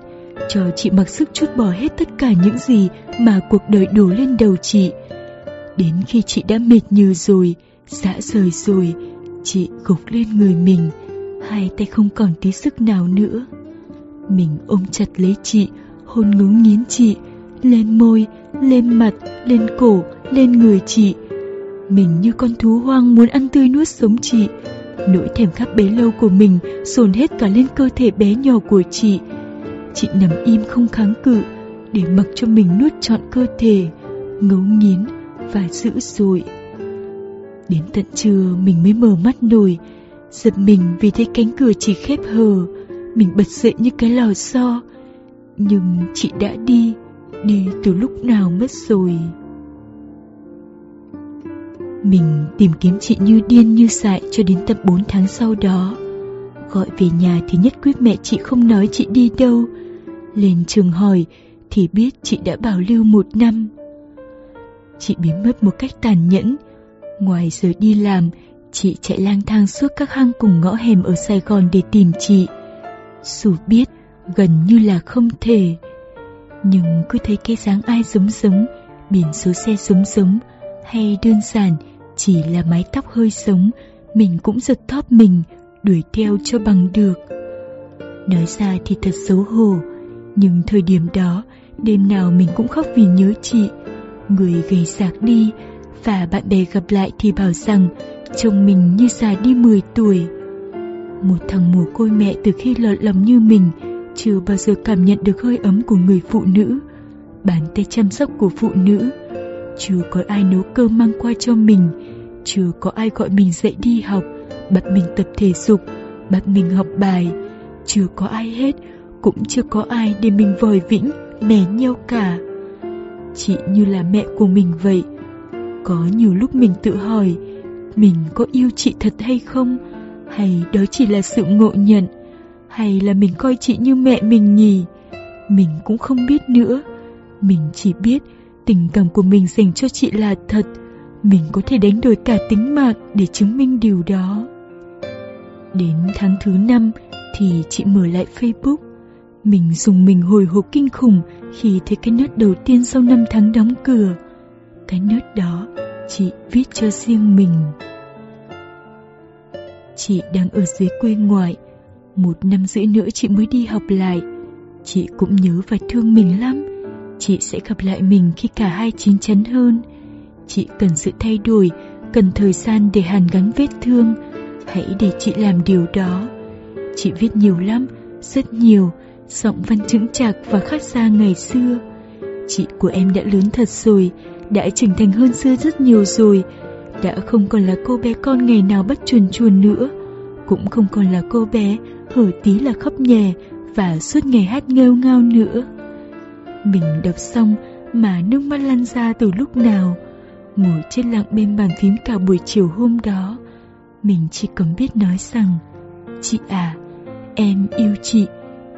cho chị mặc sức chút bỏ hết tất cả những gì mà cuộc đời đổ lên đầu chị. Đến khi chị đã mệt như rồi, dã rời rồi, chị gục lên người mình, hai tay không còn tí sức nào nữa. Mình ôm chặt lấy chị, hôn ngấu nghiến chị, lên môi, lên mặt, lên cổ, lên người chị. Mình như con thú hoang muốn ăn tươi nuốt sống chị. Nỗi thèm khát bấy lâu của mình dồn hết cả lên cơ thể bé nhỏ của chị. Chị nằm im không kháng cự để mặc cho mình nuốt trọn cơ thể, ngấu nghiến và dữ dội. Đến tận trưa mình mới mở mắt nổi, giật mình vì thấy cánh cửa chỉ khép hờ. Mình bật dậy như cái lò xo, nhưng chị đã đi, đi từ lúc nào mất rồi. Mình tìm kiếm chị như điên như dại cho đến tận 4 tháng sau đó. Gọi về nhà thì nhất quyết mẹ chị không nói chị đi đâu. Lên trường hỏi thì biết chị đã bảo lưu một năm. Chị biến mất một cách tàn nhẫn. Ngoài giờ đi làm, chị chạy lang thang suốt các hang cùng ngõ hẻm ở Sài Gòn để tìm chị. Dù biết gần như là không thể, nhưng cứ thấy cái dáng ai giống giống, biển số xe giống giống, hay đơn giản chỉ là mái tóc hơi sống, mình cũng giật thóp mình, đuổi theo cho bằng được. Nói ra thì thật xấu hổ, nhưng thời điểm đó, đêm nào mình cũng khóc vì nhớ chị. Người gầy sạc đi, và bạn bè gặp lại thì bảo rằng chồng mình như già đi 10 tuổi. Một thằng mồ côi mẹ từ khi lọt lòng như mình chưa bao giờ cảm nhận được hơi ấm của người phụ nữ, bàn tay chăm sóc của phụ nữ. Chưa có ai nấu cơm mang qua cho mình, chưa có ai gọi mình dậy đi học, bắt mình tập thể dục, bắt mình học bài. Chưa có ai hết, cũng chưa có ai để mình vòi vĩnh, mè nhau cả. Chị như là mẹ của mình vậy. Có nhiều lúc mình tự hỏi, mình có yêu chị thật hay không? Hay đó chỉ là sự ngộ nhận? Hay là mình coi chị như mẹ mình nhỉ? Mình cũng không biết nữa. Mình chỉ biết tình cảm của mình dành cho chị là thật. Mình có thể đánh đổi cả tính mạng để chứng minh điều đó. Đến tháng thứ năm thì chị mở lại Facebook. Mình dùng mình hồi hộp kinh khủng khi thấy cái nốt đầu tiên sau năm tháng đóng cửa. Cái nốt đó chị viết cho riêng mình. Chị đang ở dưới quê ngoại, một năm rưỡi nữa chị mới đi học lại. Chị cũng nhớ và thương mình lắm. Chị sẽ gặp lại mình khi cả hai chín chắn hơn. Chị cần sự thay đổi, cần thời gian để hàn gắn vết thương. Hãy để chị làm điều đó. Chị viết nhiều lắm, rất nhiều, giọng văn chững chạc và khác xa ngày xưa. Chị của em đã lớn thật rồi, đã trưởng thành hơn xưa rất nhiều rồi, đã không còn là cô bé con ngày nào bắt chuồn chuồn nữa, cũng không còn là cô bé hở tí là khóc nhè và suốt ngày hát nghêu ngao nữa. Mình đọc xong mà nước mắt lăn ra từ lúc nào, ngồi chết lặng bên bàn phím cả buổi chiều hôm đó, mình chỉ cần biết nói rằng, chị à, em yêu chị,